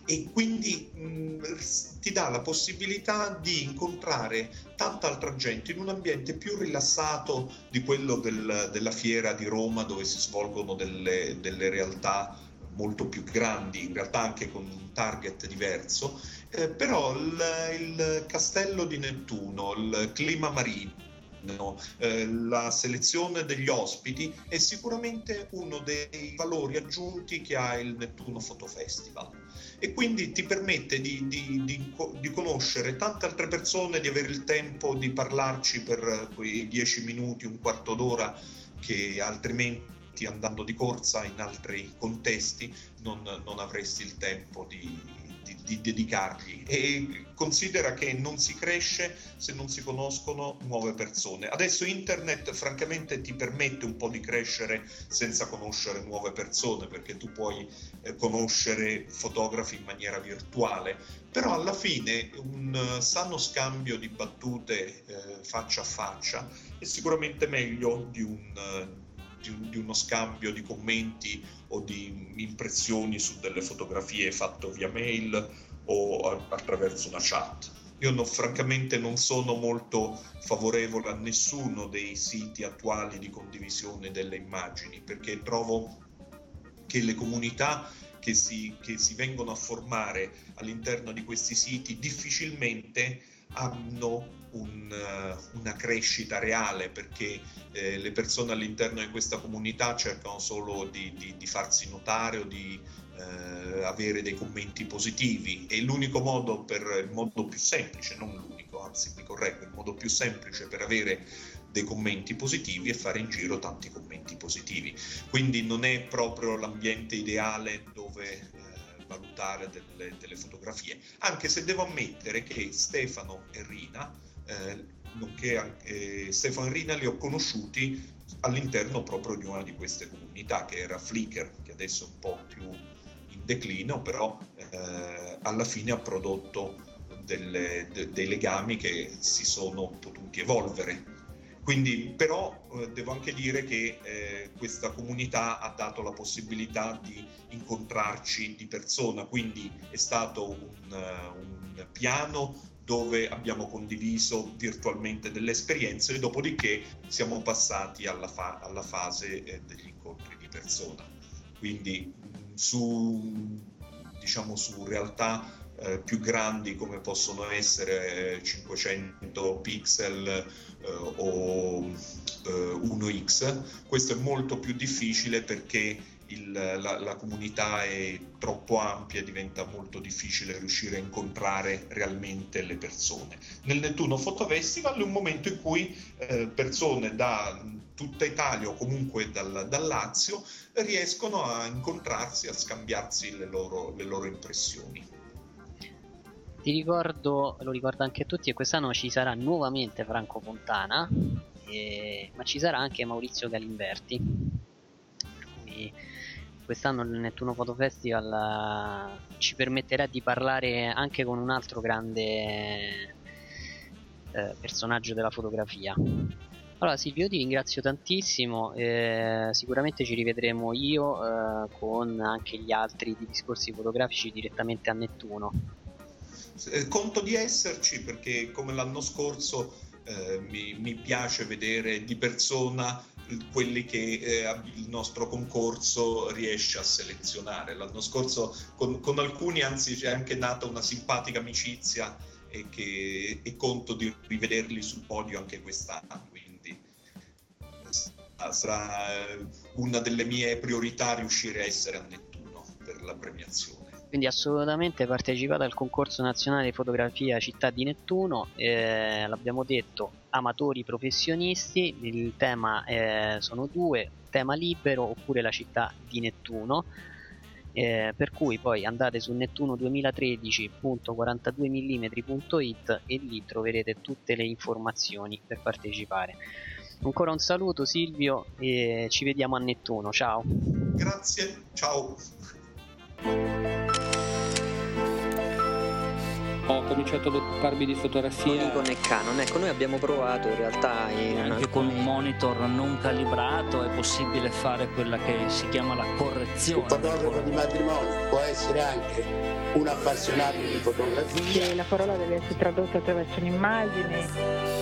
E quindi mh, ti dà la possibilità di incontrare tanta altra gente in un ambiente più rilassato di quello del, della fiera di Roma dove si svolgono delle, delle realtà molto più grandi, in realtà anche con un target diverso, eh, però il, il castello di Nettuno, il clima marino, eh, la selezione degli ospiti è sicuramente uno dei valori aggiunti che ha il Nettuno Photo Festival. E quindi ti permette di, di, di, di conoscere tante altre persone, di avere il tempo di parlarci per quei dieci minuti, un quarto d'ora che altrimenti andando di corsa in altri contesti non, non avresti il tempo di, di, di, dedicargli e considera che non si cresce se non si conoscono nuove persone. Adesso internet francamente ti permette un po' di crescere senza conoscere nuove persone perché tu puoi eh, conoscere fotografi in maniera virtuale, però alla fine un uh, sano scambio di battute eh, faccia a faccia è sicuramente meglio di un... Di, di, uno scambio di commenti o di impressioni su delle fotografie fatto via mail o attraverso una chat. Io no, francamente non sono molto favorevole a nessuno dei siti attuali di condivisione delle immagini perché trovo che le comunità che si, che si vengono a formare all'interno di questi siti difficilmente hanno un, uh, una crescita reale perché eh, le persone all'interno di questa comunità cercano solo di, di, di farsi notare o di eh, avere dei commenti positivi e l'unico modo per il modo più semplice, non l'unico, anzi mi correggo, il modo più semplice per avere dei commenti positivi e fare in giro tanti commenti positivi. Quindi non è proprio l'ambiente ideale dove eh, valutare delle, delle, fotografie, anche se devo ammettere che Stefano e Rina, eh, nonché eh, Stefano e Rina li ho conosciuti all'interno proprio di una di queste comunità che era Flickr, che adesso è un po' più in declino, però eh, alla fine ha prodotto delle, de, dei legami che si sono potuti evolvere. Quindi, però, eh, devo anche dire che eh, questa comunità ha dato la possibilità di incontrarci di persona, quindi è stato un, un piano dove abbiamo condiviso virtualmente delle esperienze e dopodiché siamo passati alla, fa- alla fase eh, degli incontri di persona. Quindi su, diciamo, su realtà eh, più grandi come possono essere 500 pixel eh, o 1x, eh, questo è molto più difficile perché il, la, la, comunità è troppo ampia diventa molto difficile riuscire a incontrare realmente le persone. Nel Nettuno Photo Festival è un momento in cui eh, persone da tutta Italia o comunque dal, dal, Lazio riescono a incontrarsi, a scambiarsi le loro, le loro impressioni. Ti ricordo, lo ricordo anche a tutti, che quest'anno ci sarà nuovamente Franco Fontana, e, ma ci sarà anche Maurizio Galimberti. Quindi quest'anno il Nettuno Photo Festival uh, ci permetterà di parlare anche con un altro grande uh, personaggio della fotografia. Allora Silvio ti ringrazio tantissimo, eh, sicuramente ci rivedremo io eh, con anche gli altri di discorsi fotografici direttamente a Nettuno. Eh, conto di esserci perché come l'anno scorso eh, mi, mi, piace vedere di persona quelli che eh, il nostro concorso riesce a selezionare. L'anno scorso con, con alcuni anzi c'è anche nata una simpatica amicizia e, che, e conto di rivederli sul podio anche quest'anno. Quindi sarà eh, una delle mie priorità riuscire a essere a Nettuno per la premiazione. Quindi assolutamente partecipate al concorso nazionale di fotografia Città di Nettuno, eh, l'abbiamo detto, amatori professionisti, il tema eh, sono due, tema libero oppure la città di Nettuno. Eh, per cui poi andate su nettuno2013.42mm.it e lì troverete tutte le informazioni per partecipare. Ancora un saluto Silvio e ci vediamo a Nettuno, ciao. Grazie, ciao. Ho cominciato ad occuparmi di fotografia. Con e Canon, ecco, noi abbiamo provato in realtà. In anche alcuni... con un monitor non calibrato è possibile fare quella che si chiama la correzione. Un fotografo di matrimonio può essere anche un appassionato di fotografia. La parola deve essere tradotta attraverso un'immagine.